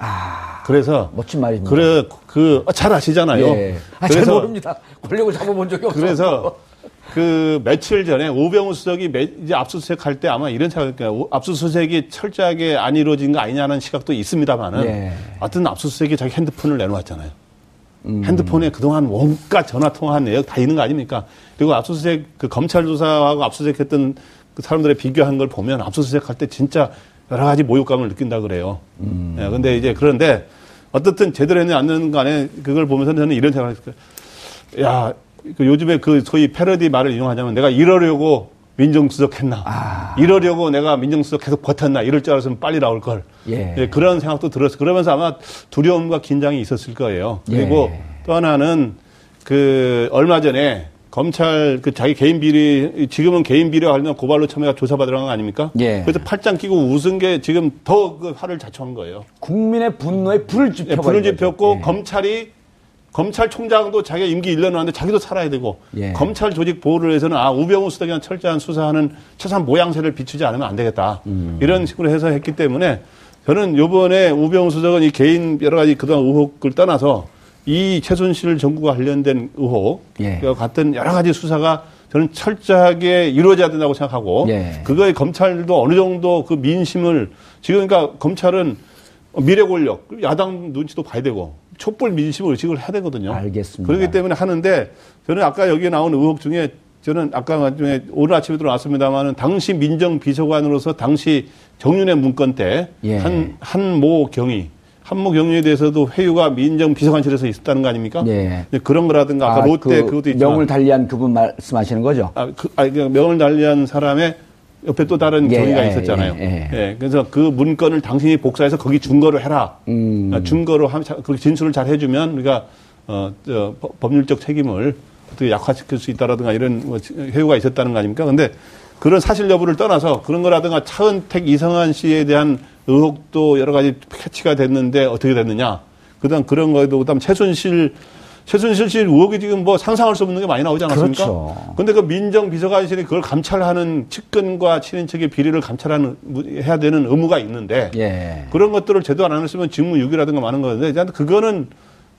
그래서 멋진 말입니다. 그래 그잘 아시잖아요. 예. 아, 잘 모릅니다. 권력을 잡아본 적이 없어서. 그래서 그 며칠 전에 우병우 수석이 매- 이제 압수수색 할 때 아마 이런 생각일 거예요. 압수수색이 철저하게 안 이루어진 거 아니냐는 시각도 있습니다만은 예. 어떤 압수수색이 자기 핸드폰을 내놓았잖아요. 음. 핸드폰에 그동안 온갖 전화 통화한 내역 다 있는 거 아닙니까? 그리고 압수수색 그 검찰 조사하고 압수수색했던 그 사람들의 비교한 걸 보면 압수수색할 때 진짜 여러 가지 모욕감을 느낀다 그래요. 음. 예, 근데 이제 그런데 어떻든 제대로 했는지 안 했는 간에 그걸 보면서 저는 이런 생각을 했어요. 야, 그 요즘에 그 소위 패러디 말을 이용하자면 내가 이러려고 민정수석 했나. 아. 이러려고 내가 민정수석 계속 버텼나. 이럴 줄 알았으면 빨리 나올 걸. 예. 예, 그런 생각도 들었어요. 그러면서 아마 두려움과 긴장이 있었을 거예요. 그리고 예. 또 하나는 그 얼마 전에 검찰 그 자기 개인 비리 지금은 개인 비리와 관련 고발로 처음에 조사받으러 간 거 아닙니까? 예. 그래서 팔짱 끼고 웃은 게 지금 더 그 화를 자초한 거예요. 국민의 분노에 불을 예, 지펴 불을 지폈고 검찰이 검찰총장도 자기가 임기 일년하는데 자기도 살아야 되고 예. 검찰 조직 보호를 위해서는 아 우병우 수석이나 철저한 수사하는 최소한 모양새를 비추지 않으면 안 되겠다 음. 이런 식으로 해서 했기 때문에 저는 요번에 우병우 수석은 이 개인 여러 가지 그동안 의혹을 떠나서 이 최순실 정부가 관련된 의혹 예. 과 같은 여러 가지 수사가 저는 철저하게 이루어져야 된다고 생각하고 예. 그거에 검찰도 어느 정도 그 민심을 지금 그러니까 검찰은 미래 권력 야당 눈치도 봐야 되고 촛불 민심을 의식을 해야 되거든요. 알겠습니다. 그렇기 때문에 하는데 저는 아까 여기에 나온 의혹 중에 저는 아까 중에 오늘 아침에 들어왔습니다만은 당시 민정비서관으로서 당시 정윤의 문건 때 예. 한 한모 경위 한모 경위에 대해서도 회유가 민정비서관실에서 있었다는 거 아닙니까? 예. 그런 거라든가 아까 롯데 그 그, 것도 있지만 명을 달리한 그분 말씀하시는 거죠? 아, 그, 아, 그 명을 달리한 사람의 옆에 또 다른 예, 경위가 예, 있었잖아요. 예, 예. 그래서 그 문건을 당신이 복사해서 거기 준거로 해라. 음. 아, 준거로 하면 자- 그렇게 진술을 잘 해주면 우리가 어, 저, 법- 법률적 책임을 어떻게 약화시킬 수 있다라든가 이런 뭐 회유가 있었다는 거 아닙니까? 근데 그런 사실 여부를 떠나서 그런 거라든가 차은택 이성한 씨에 대한 의혹도 여러 가지 캐치가 됐는데 어떻게 됐느냐. 그다음 그런 거에도 그다음 최순실 최순실 씨 의혹이 지금 뭐 상상할 수 없는 게 많이 나오지 않았습니까? 그렇죠. 근데 그 민정 비서관실이 그걸 감찰하는 측근과 친인척의 비리를 감찰하는 해야 되는 의무가 있는데 예. 그런 것들을 제대로 안 했으면 직무유기라든가 많은 건데 이제 그거는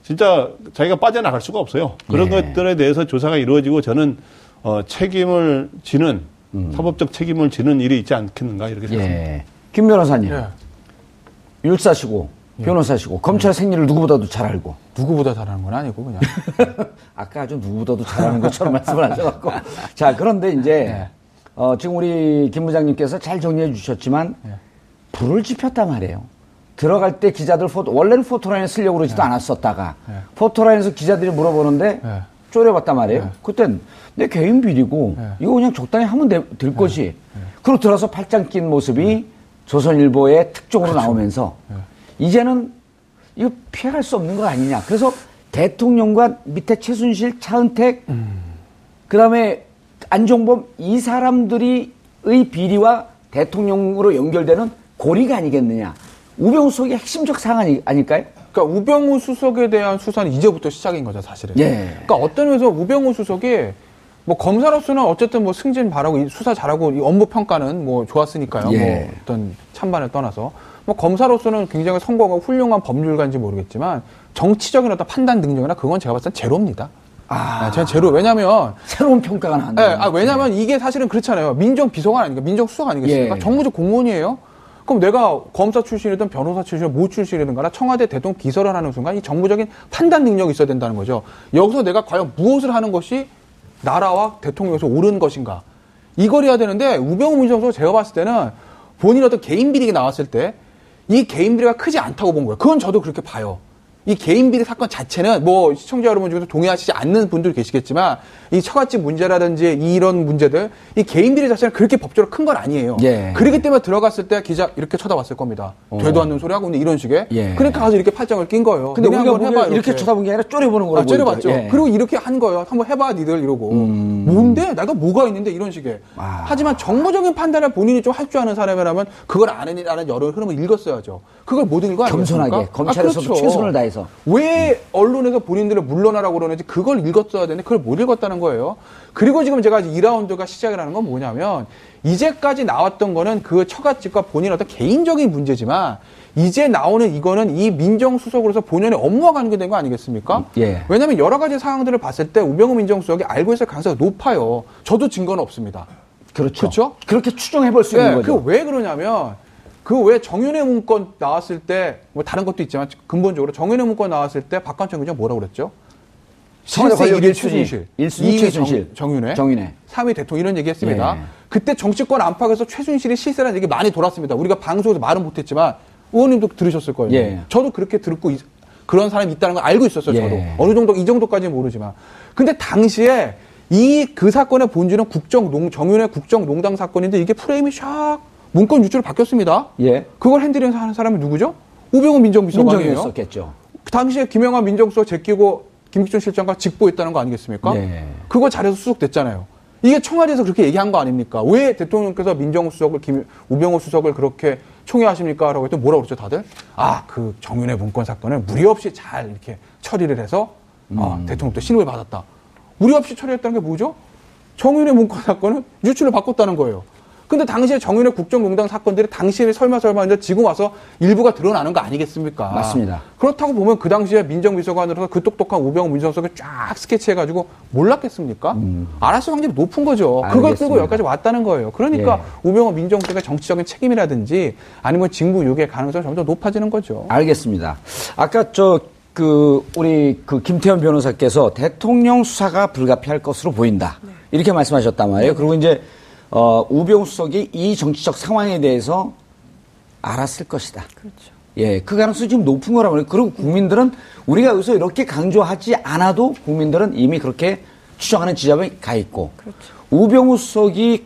진짜 자기가 빠져나갈 수가 없어요. 그런 예. 것들에 대해서 조사가 이루어지고 저는 어, 책임을 지는 사법적 책임을 지는 일이 있지 않겠는가 이렇게 생각합니다. 예. 김 변호사님. 예. 율사시고 변호사시고 검찰 생리를 누구보다도 잘 알고 누구보다 잘하는 건 아니고 그냥. 아까 아주 누구보다도 잘하는 것처럼 말씀을 하셔갖고 자 그런데 이제 네. 어, 지금 우리 김 부장님께서 잘 정리해 주셨지만 네. 불을 지폈단 말이에요. 들어갈 때 기자들 포토 원래는 포토라인에 쓰려고 그러지도 않았었다가 네. 포토라인에서 기자들이 물어보는데 네. 쪼려봤단 말이에요. 네. 그땐 내 개인 비리고 네. 이거 그냥 적당히 하면 되- 될 것이. 그리고 들어서 팔짱 낀 모습이 조선일보의 특종으로 그렇죠. 나오면서 네. 이제는 이거 피해갈 수 없는 거 아니냐. 그래서 대통령과 밑에 최순실, 차은택, 그 다음에 안종범 이 사람들이의 비리와 대통령으로 연결되는 고리가 아니겠느냐. 우병우 속의 핵심적 상황 아닐까요? 그러니까 우병우 수석에 대한 수사는 이제부터 시작인 거죠, 사실은. 예. 그러니까 어떤 면에서 우병우 수석이 뭐 검사로서는 어쨌든 뭐 승진 바라고 이 수사 잘하고 이 업무 평가는 뭐 좋았으니까요. 예. 뭐 어떤 찬반을 떠나서 뭐 검사로서는 굉장히 성공하고 훌륭한 법률가인지 모르겠지만 정치적인 어떤 판단 능력이나 그건 제가 봤을 땐 제로입니다. 아. 네, 제가 제로. 왜냐면 새로운 평가가 나왔네. 예, 아, 왜냐면 이게 사실은 그렇잖아요. 민정 비서관 아니니까 민정 수석 아니겠습니까? 예. 정무적 공무원이에요. 그럼 내가 검사 출신이든 변호사 출신이든 모 출신이든 간에 청와대 대통령 비서를 하는 순간 이 정무적인 판단 능력이 있어야 된다는 거죠. 여기서 내가 과연 무엇을 하는 것이 나라와 대통령에서 옳은 것인가. 이걸 해야 되는데 우병우 민정수석 제가 봤을 때는 본인 어떤 개인 비리가 나왔을 때 이 개인 비리가 크지 않다고 본 거예요. 그건 저도 그렇게 봐요. 이 개인 비리 사건 자체는 뭐 시청자 여러분 중에서 동의하시지 않는 분들 계시겠지만 이 처갓집 문제라든지 이런 문제들 이 개인 비리 자체는 그렇게 법적으로 큰 건 아니에요. 예. 그렇기 때문에 들어갔을 때 기자 이렇게 쳐다봤을 겁니다. 되도 않는 소리 하고 있는 이런 식의. 예. 그러니까 가서 이렇게 팔짱을 낀 거예요. 근데 우리가 한번 해봐, 이렇게 쳐다본 게 아니라 쪼려보는 거라고. 아. 보니까. 예. 그리고 이렇게 한 거예요. 한번 해봐, 니들 이러고. 뭔데? 내가 뭐가 있는데 이런 식의. 음. 아. 하지만 정무적인 판단을 본인이 좀 할 줄 아는 사람이라면 그걸 아는 이라는 여러 흐름을 읽었어야죠. 그걸 못 아니겠습니까? 겸손하게 검찰에서도 최선을 다해서. 왜 언론에서 본인들을 물러나라고 그러는지 그걸 읽었어야 되는데 그걸 못 읽었다는 거예요. 그리고 지금 제가 2라운드가 시작이라는 건 뭐냐면 이제까지 나왔던 거는 그 처갓집과 본인 어떤 개인적인 문제지만 이제 나오는 이거는 이 민정수석으로서 본연의 업무와 관계된 거 아니겠습니까? 예. 왜냐하면 여러 가지 상황들을 봤을 때 우병우 민정수석이 알고 있을 가능성이 높아요. 저도 증거는 없습니다. 그렇죠. 그렇죠? 그렇게 추정해 볼 수 있는 예, 거죠. 그 왜 그러냐면 그왜 정윤회 문건 나왔을 때 뭐 다른 것도 있지만 근본적으로 정윤회 문건 나왔을 때 박관청 의장 뭐라고 그랬죠? 실세 권력 일일 일순위. 최순실, 일순위 이위 최순실. 정, 정윤회, 정윤회. 3위 대통령 이런 얘기했습니다. 예. 그때 정치권 안팎에서 최순실이 실세라는 얘기 많이 돌았습니다. 우리가 방송에서 말은 못했지만 의원님도 들으셨을 거예요. 예. 저도 그렇게 듣고 있- 그런 사람이 있다는 걸 알고 있었어요. 저도 예. 어느 정도 이 정도까지는 모르지만 근데 당시에 이 그 사건의 본질은 국정농 정윤회 국정농당 사건인데 이게 프레임이 샥 문건 유출로 바뀌었습니다. 예. 그걸 핸들링 하는 사람이 누구죠? 우병우 민정비서관이에요. 그 당시에 김영한 민정수석 제끼고 김기춘 실장과 직보했다는 거 아니겠습니까? 예. 그거 잘해서 수석됐잖아요. 이게 청와대에서 그렇게 얘기한 거 아닙니까? 왜 대통령께서 민정수석을 김, 우병우 수석을 그렇게 총애하십니까? 라고 했더니 뭐라고 그랬죠, 다들? 아, 그 정윤회 문건 사건을 무리 없이 잘 이렇게 처리를 해서 아, 대통령도 신임을 받았다. 무리 없이 처리했다는 게 뭐죠? 정윤회 문건 사건은 유출을 바꿨다는 거예요. 근데 당시에 정윤회 국정농단 사건들이 당시에 설마 설마 했는데 지금 와서 일부가 드러나는 거 아니겠습니까? 맞습니다. 그렇다고 보면 그 당시에 민정비서관으로서 그 똑똑한 우병우 민정수석을 쫙 스케치해가지고 몰랐겠습니까? 알았을 확률이 높은 거죠. 그걸 음. 알겠습니다. 끌고 여기까지 왔다는 거예요. 그러니까 예. 우병우 민정수석의 정치적인 책임이라든지 아니면 직무 유기의 가능성이 점점 높아지는 거죠. 알겠습니다. 아까 저그 우리 그 김태현 변호사께서 대통령 수사가 불가피할 것으로 보인다. 이렇게 말씀하셨단 말이에요. 그리고 이제 어 우병우 수석이 이 정치적 상황에 대해서 알았을 것이다. 그렇죠. 예, 그 가능성이 지금 높은 거라고 그래요. 그리고 국민들은 우리가 여기서 이렇게 강조하지 않아도 국민들은 이미 그렇게 추정하는 지점에 가 있고 우병우 수석이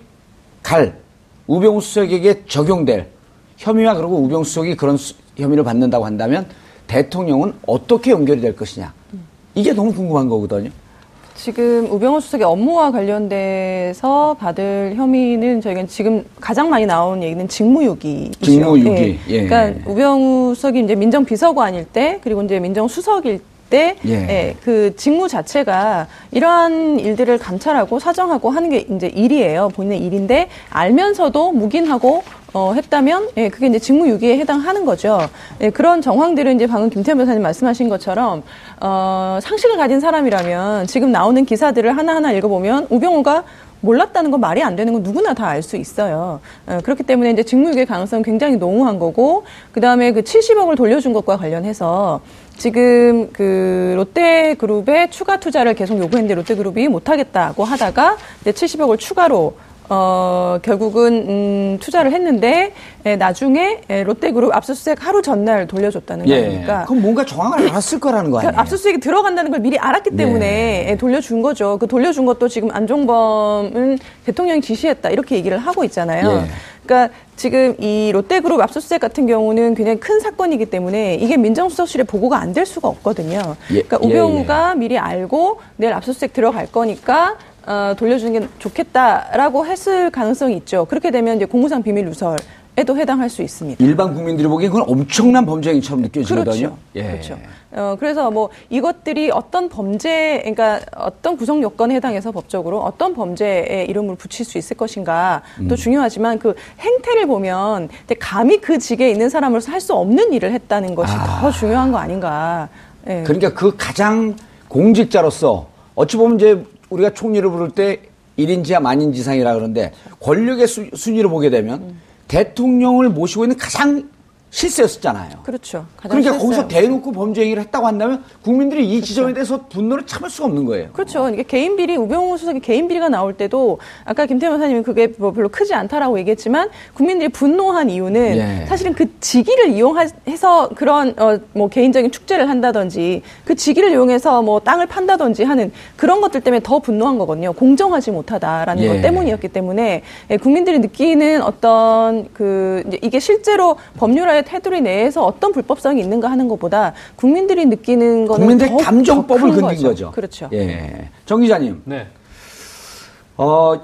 갈 우병우 수석에게 적용될 혐의와 그리고 우병우 수석이 그런 수- 혐의를 받는다고 한다면 대통령은 어떻게 연결이 될 것이냐 이게 너무 궁금한 거거든요. 지금 우병우 수석의 업무와 관련돼서 받을 혐의는 저희가 지금 가장 많이 나온 얘기는 직무유기이죠. 직무유기, 예. 그러니까 우병우 수석이 이제 민정비서관일 때 그리고 이제 민정수석일 때, 예. 예, 그 직무 자체가 이러한 일들을 감찰하고 사정하고 하는 게 이제 일이에요. 본인의 일인데 알면서도 묵인하고 어, 했다면, 예, 그게 이제 직무유기에 해당하는 거죠. 예, 그런 정황들은 이제 방금 김태현 변호사님 말씀하신 것처럼, 어, 상식을 가진 사람이라면 지금 나오는 기사들을 하나하나 읽어보면 우병우가 몰랐다는 건 말이 안 되는 건 누구나 다 알 수 있어요. 어, 그렇기 때문에 이제 직무유기의 가능성은 굉장히 농후한 거고, 그 다음에 그 70억을 돌려준 것과 관련해서 지금 그 롯데그룹의 추가 투자를 계속 요구했는데 롯데그룹이 못하겠다고 하다가 이제 70억을 추가로 어, 결국은, 음, 투자를 했는데, 에, 나중에, 에, 롯데그룹 압수수색 하루 전날 돌려줬다는 거 예. 아닙니까? 그럼 뭔가 정황을 알았을 거라는 거 아니에요? 그러니까 압수수색이 들어간다는 걸 미리 알았기 때문에 네. 예, 돌려준 거죠. 그 돌려준 것도 지금 안종범은 대통령이 지시했다 이렇게 얘기를 하고 있잖아요. 예. 그러니까 지금 이 롯데그룹 압수수색 같은 경우는 굉장히 큰 사건이기 때문에 이게 민정수석실에 보고가 안 될 수가 없거든요. 예, 그러니까 예, 우병우가 미리 알고 내일 압수수색 들어갈 거니까 어, 돌려주는 게 좋겠다라고 했을 가능성이 있죠. 그렇게 되면 이제 공무상 비밀 누설에도 해당할 수 있습니다. 일반 국민들이 보기엔 그건 엄청난 범죄 행위처럼 느껴지거든요. 그렇죠. 예. 그렇죠. 어, 그래서 뭐 이것들이 어떤 범죄, 그러니까 어떤 구성 요건에 해당해서 법적으로 어떤 범죄의 이름을 붙일 수 있을 것인가 음. 또 중요하지만 그 행태를 보면 감히 그 직에 있는 사람으로서 할 수 없는 일을 했다는 것이 아. 더 중요한 거 아닌가. 예. 그러니까 그 가장 공직자로서 어찌 보면 이제 우리가 총리를 부를 때 1인 지하 만인 지상이라 그러는데 권력의 수, 순위로 보게 되면 음. 대통령을 모시고 있는 가장 실세였었잖아요. 그렇죠. 그러니까 실세요. 거기서 대놓고 범죄 행위를 했다고 한다면 국민들이 이 지점에 대해서 분노를 참을 수가 없는 거예요. 그렇죠. 이게 개인 비리, 우병우 수석의 개인 비리가 나올 때도 아까 김태현 변호사님이 그게 뭐 별로 크지 않다라고 얘기했지만 국민들이 분노한 이유는 예. 사실은 그 직위를 이용해서 그런 어, 뭐 개인적인 축제를 한다든지 그 직위를 이용해서 뭐 땅을 판다든지 하는 그런 것들 때문에 더 분노한 거거든요. 공정하지 못하다라는 예. 것 때문이었기 때문에 예, 국민들이 느끼는 어떤 그 이게 실제로 법률화 의 테두리 내에서 어떤 불법성이 있는가 하는 것보다 국민들이 느끼는 거는 국민들 더- 감정법을 더큰 건든 거죠. 그렇죠. 예. 정 기자님, 네. 어,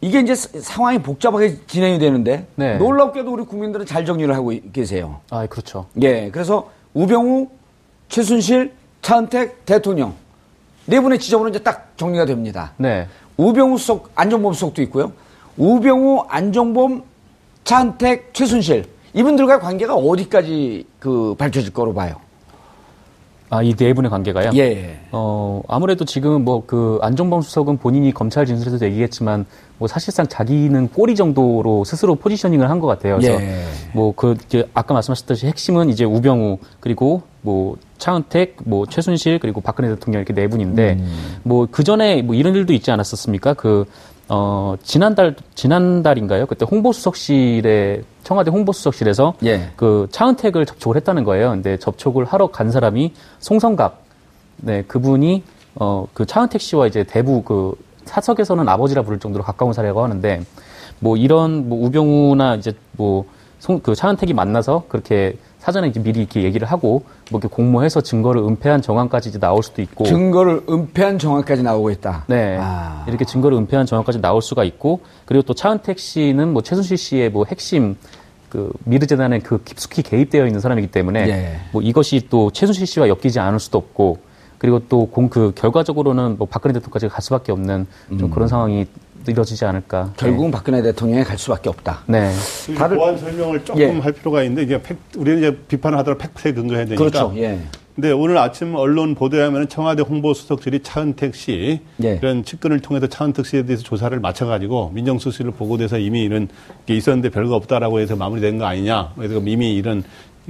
이게 이제 사- 상황이 복잡하게 진행이 되는데 네. 놀랍게도 우리 국민들은 잘 정리를 하고 계세요. 아, 그렇죠. 예, 그래서 우병우, 최순실, 차은택 대통령 네 분의 지점으로 이제 딱 정리가 됩니다. 네. 우병우 수석, 안정범 수석도 있고요. 우병우, 안정범, 차은택, 최순실 이분들과의 관계가 어디까지 그 밝혀질 거로 봐요. 아, 이 네 분의 관계가요? 예. 어, 아무래도 지금 뭐 그 안정범 수석은 본인이 검찰 진술에서도 얘기했지만 뭐 사실상 자기는 꼬리 정도로 스스로 포지셔닝을 한 것 같아요. 그래서 예. 뭐그 이제 아까 말씀하셨듯이 핵심은 이제 우병우 그리고 뭐 차은택, 뭐 최순실 그리고 박근혜 대통령 이렇게 네 분인데 뭐그 전에 뭐 이런 일도 있지 않았었습니까? 그 어, 지난달, 지난달인가요? 그때 홍보수석실에, 청와대 홍보수석실에서 예. 그 차은택을 접촉을 했다는 거예요. 근데 접촉을 하러 간 사람이 송성갑, 네, 그분이, 어, 그 차은택 씨와 이제 대부 그 사석에서는 아버지라 부를 정도로 가까운 사례라고 하는데, 뭐 이런 뭐 우병우나 이제 뭐 송, 그 차은택이 만나서 그렇게 사전에 이제 미리 이렇게 얘기를 하고 뭐 이렇게 공모해서 증거를 은폐한 정황까지 이제 나올 수도 있고. 증거를 은폐한 정황까지 나오고 있다. 네. 아. 이렇게 증거를 은폐한 정황까지 나올 수가 있고, 그리고 또 차은택 씨는 뭐 최순실 씨의 뭐 핵심 그 미르 재단에 그 깊숙이 개입되어 있는 사람이기 때문에 예. 뭐 이것이 또 최순실 씨와 엮이지 않을 수도 없고, 그리고 또 공 그 결과적으로는 뭐 박근혜 대통령까지 갈 수밖에 없는 좀 그런 상황이 이뤄지지 않을까. 음. 결국은 박근혜 대통령에 갈 수밖에 없다. 네. 다들- 보완 설명을 조금 예. 할 필요가 있는데 이제 팩, 우리는 이제 비판을 하더라도 팩트에 근거해야 되니까. 그렇죠. 예. 근데 오늘 아침 언론 보도에 하면 청와대 홍보수석실이 차은택 씨 예. 이런 측근을 통해서 차은택 씨에 대해서 조사를 마쳐가지고 민정수석실을 보고돼서 이미 이런 게 있었는데 별거 없다라고 해서 마무리된 거 아니냐. 그래서 이미 이런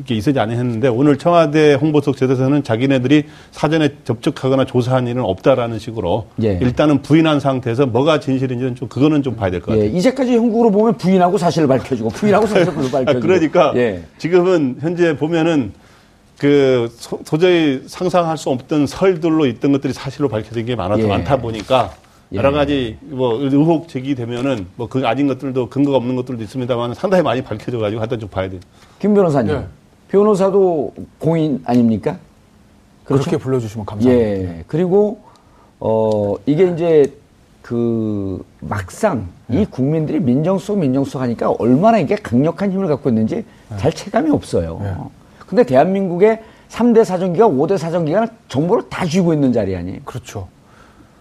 게 있었지 않냐 했는데 오늘 청와대 홍보수석실에서는 자기네들이 사전에 접촉하거나 조사한 일은 없다라는 식으로 예. 일단은 부인한 상태에서 뭐가 진실인지는 좀 그거는 좀 봐야 될 것 같아요. 예, 이제까지 형국으로 보면 부인하고 사실을 밝혀주고 부인하고 사실을 밝혀주고. 아, 그러니까 예. 지금은 현재 보면은 그 소, 도저히 상상할 수 없던 설들로 있던 것들이 사실로 밝혀진 게 많아 예. 많다 보니까 예. 여러 가지 뭐 의혹 제기되면은 뭐 그 아닌 것들도 근거가 없는 것들도 있습니다만 상당히 많이 밝혀져 가지고 하여튼 좀 봐야 돼요. 김 변호사님. 예. 변호사도 공인 아닙니까? 그렇게 불러주시면 감사합니다. 예. 그리고 어, 이게 이제 그 막상 이 국민들이 민정수석 민정수석 하니까 얼마나 이게 강력한 힘을 갖고 있는지 잘 체감이 없어요. 근데 대한민국의 3대 사정기가 5대 사정기가 정보를 다 쥐고 있는 자리 아니에요. 그렇죠.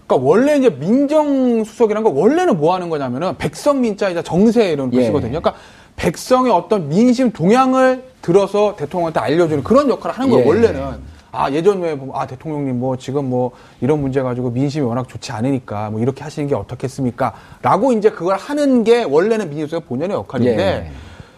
그러니까 원래 이제 민정수석이라는 거 원래는 뭐 하는 거냐면은 백성 민자이자 정세 이런 예. 것이거든요. 그러니까 백성의 어떤 민심 동향을 들어서 대통령한테 알려주는 그런 역할을 하는 거예요. 예. 원래는. 아 예전에 보면 아 대통령님 뭐 지금 뭐 이런 문제 가지고 민심이 워낙 좋지 않으니까 뭐 이렇게 하시는 게 어떻겠습니까?라고 이제 그걸 하는 게 원래는 민정수석 본연의 역할인데 예.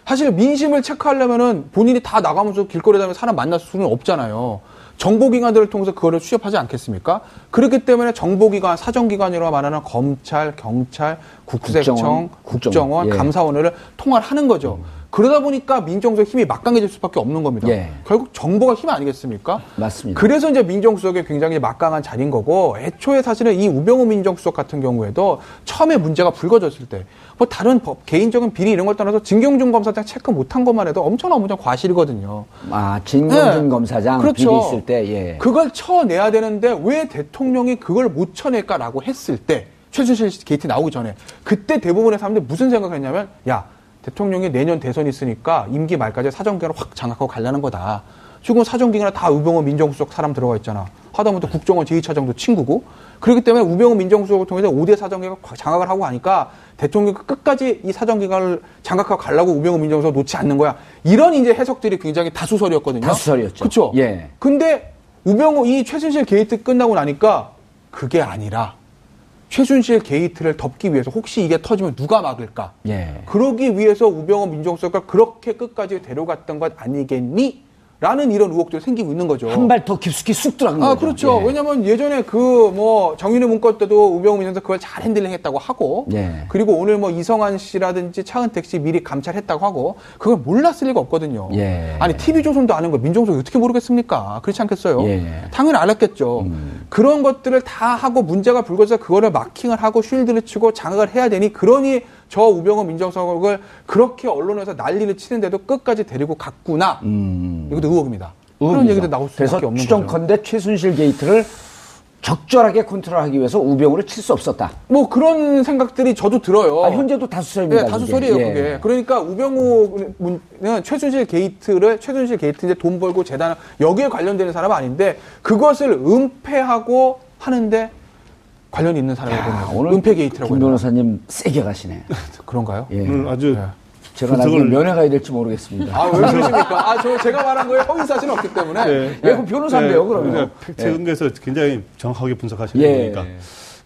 사실 민심을 체크하려면은 본인이 다 나가면서 길거리에 다니면 사람 만날 수는 없잖아요. 정보기관들을 통해서 그거를 취업하지 않겠습니까? 그렇기 때문에 정보기관, 사정기관이라고 말하는 검찰, 경찰, 국세청, 국정원, 국정원, 국정원, 예. 감사원을 통화를 하는 거죠. 그러다 보니까 민정수석 힘이 막강해질 수밖에 없는 겁니다. 예. 결국 정보가 힘 아니겠습니까? 맞습니다. 그래서 이제 민정수석이 굉장히 막강한 자리인 거고 애초에 사실은 이 우병우 민정수석 같은 경우에도 처음에 문제가 불거졌을 때 뭐 다른 법, 개인적인 비리 이런 걸 떠나서 진경준 검사장 체크 못한 것만 해도 엄청난 엄청 과실이거든요. 아, 진경준 네. 검사장 그렇죠. 비리 있을 때 예. 그걸 쳐내야 되는데 왜 대통령이 그걸 못 쳐낼까라고 했을 때 최순실 게이트 나오기 전에 그때 대부분의 사람들이 무슨 생각했냐면 야 대통령이 내년 대선 있으니까 임기 말까지 사정기관을 확 장악하고 가려는 거다. 지금 사정기관에 다 우병우 민정수석 사람 들어가 있잖아. 하다못해 국정원 제2차장도 친구고 그렇기 때문에 우병우 민정수석을 통해서 5대 사정기관 장악을 하고 가니까 대통령이 끝까지 이 사정기관을 장악하고 가려고 우병우 민정수석 놓지 않는 거야. 이런 이제 해석들이 굉장히 다수설이었거든요. 다수설이었죠. 그렇죠. 예. 근데 우병우 이 최순실 게이트 끝나고 나니까 그게 아니라 최순실 게이트를 덮기 위해서 혹시 이게 터지면 누가 막을까? 예. 그러기 위해서 우병우 민정수석과 그렇게 끝까지 데려갔던 것 아니겠니? 라는 이런 의혹들이 생기고 있는 거죠. 한 발 더 깊숙이 쑥 들어간 아, 거죠. 그렇죠. 예. 왜냐면 예전에 그 뭐 정윤회 문건 때도 우병우 민정수석 그걸 잘 핸들링 했다고 하고 예. 그리고 오늘 뭐 이성한 씨라든지 차은택 씨 미리 감찰했다고 하고 그걸 몰랐을 리가 없거든요. 예. 아니 TV조선도 아는 거 민정수석이 어떻게 모르겠습니까? 그렇지 않겠어요? 예. 당연히 알았겠죠. 그런 것들을 다 하고 문제가 불거져서 그거를 마킹을 하고 shield를 치고 장악을 해야 되니 그러니 저 우병우 민정수석을 그렇게 언론에서 난리를 치는데도 끝까지 데리고 갔구나. 이것도 의혹입니다. 그런 의혹이죠. 얘기도 나올 수밖에 없는 거죠. 추정컨대 최순실 게이트를 적절하게 컨트롤하기 위해서 우병우를 칠 수 없었다. 뭐 그런 생각들이 저도 들어요. 아, 현재도 다수설입니다. 네, 다수설이에요, 그게. 그게. 예. 그러니까 우병우는 최순실 게이트를, 최순실 게이트 이제 돈 벌고 재단, 여기에 관련되는 사람 아닌데, 그것을 은폐하고 하는데 관련이 있는 야, 보면 오늘 은폐 게이트라고 김. 변호사님 세게 가시네. 그런가요? 예. 오늘 아주 네. 제가 나중에 면회 가야 될지 모르겠습니다. 아, 왜 그러십니까? 아, 저 제가 말한 거에 허위 사실은 없기 때문에. 네. 예, 그럼 변호사인데요, 그러면. 그러니까 팩트 근거에서 굉장히 정확하게 분석하시는 예. 거니까.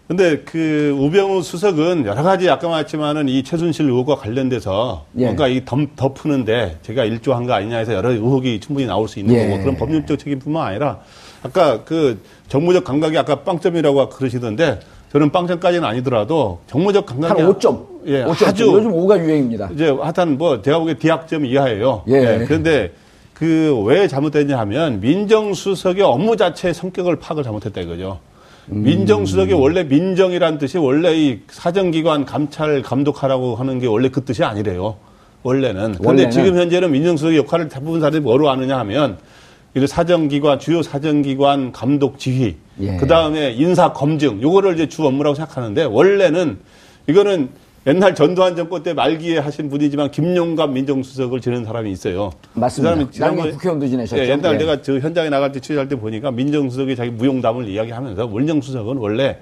근데 그 우병우 수석은 여러 가지 아까 말했지만은 이 최순실 의혹과 관련돼서 예. 뭔가 이 덮, 덮으는데 제가 일조한 거 아니냐 해서 여러 의혹이 충분히 나올 수 있는 예. 거고 그런 법률적 책임뿐만 아니라 아까 그 정무적 감각이 아까 빵점이라고 그러시던데 저는 빵점까지는 아니더라도 정무적 한 감각이 5점. 예, 5점. 아주 요즘 5가 유행입니다. 이제 하여튼 뭐 제가 보기에 디학점 이하예요. 예. 그런데 그 왜 잘못됐냐 하면 민정수석의 업무 자체의 성격을 파악을 잘못했다 이거죠. 음. 민정수석이 원래 민정이란 뜻이 원래 이 사정기관 감찰 감독하라고 하는 게 원래 그 뜻이 아니래요. 원래는. 그런데? 지금 현재는 민정수석의 역할을 대부분 사람들이 뭐로 아느냐 하면 이 사정기관 주요 사정기관 감독 지휘 예. 그 다음에 인사 검증 요거를 이제 주 업무라고 생각하는데 원래는 이거는 옛날 전두환 정권 때 말기에 하신 분이지만 김용갑 민정수석을 지낸 사람이 있어요. 맞습니다. 그 사람이 국회의원도 지내셨죠. 예, 옛날 예. 내가 저 현장에 나갈 때 취재할 때 보니까 민정수석이 자기 무용담을 이야기하면서 민정수석은 원래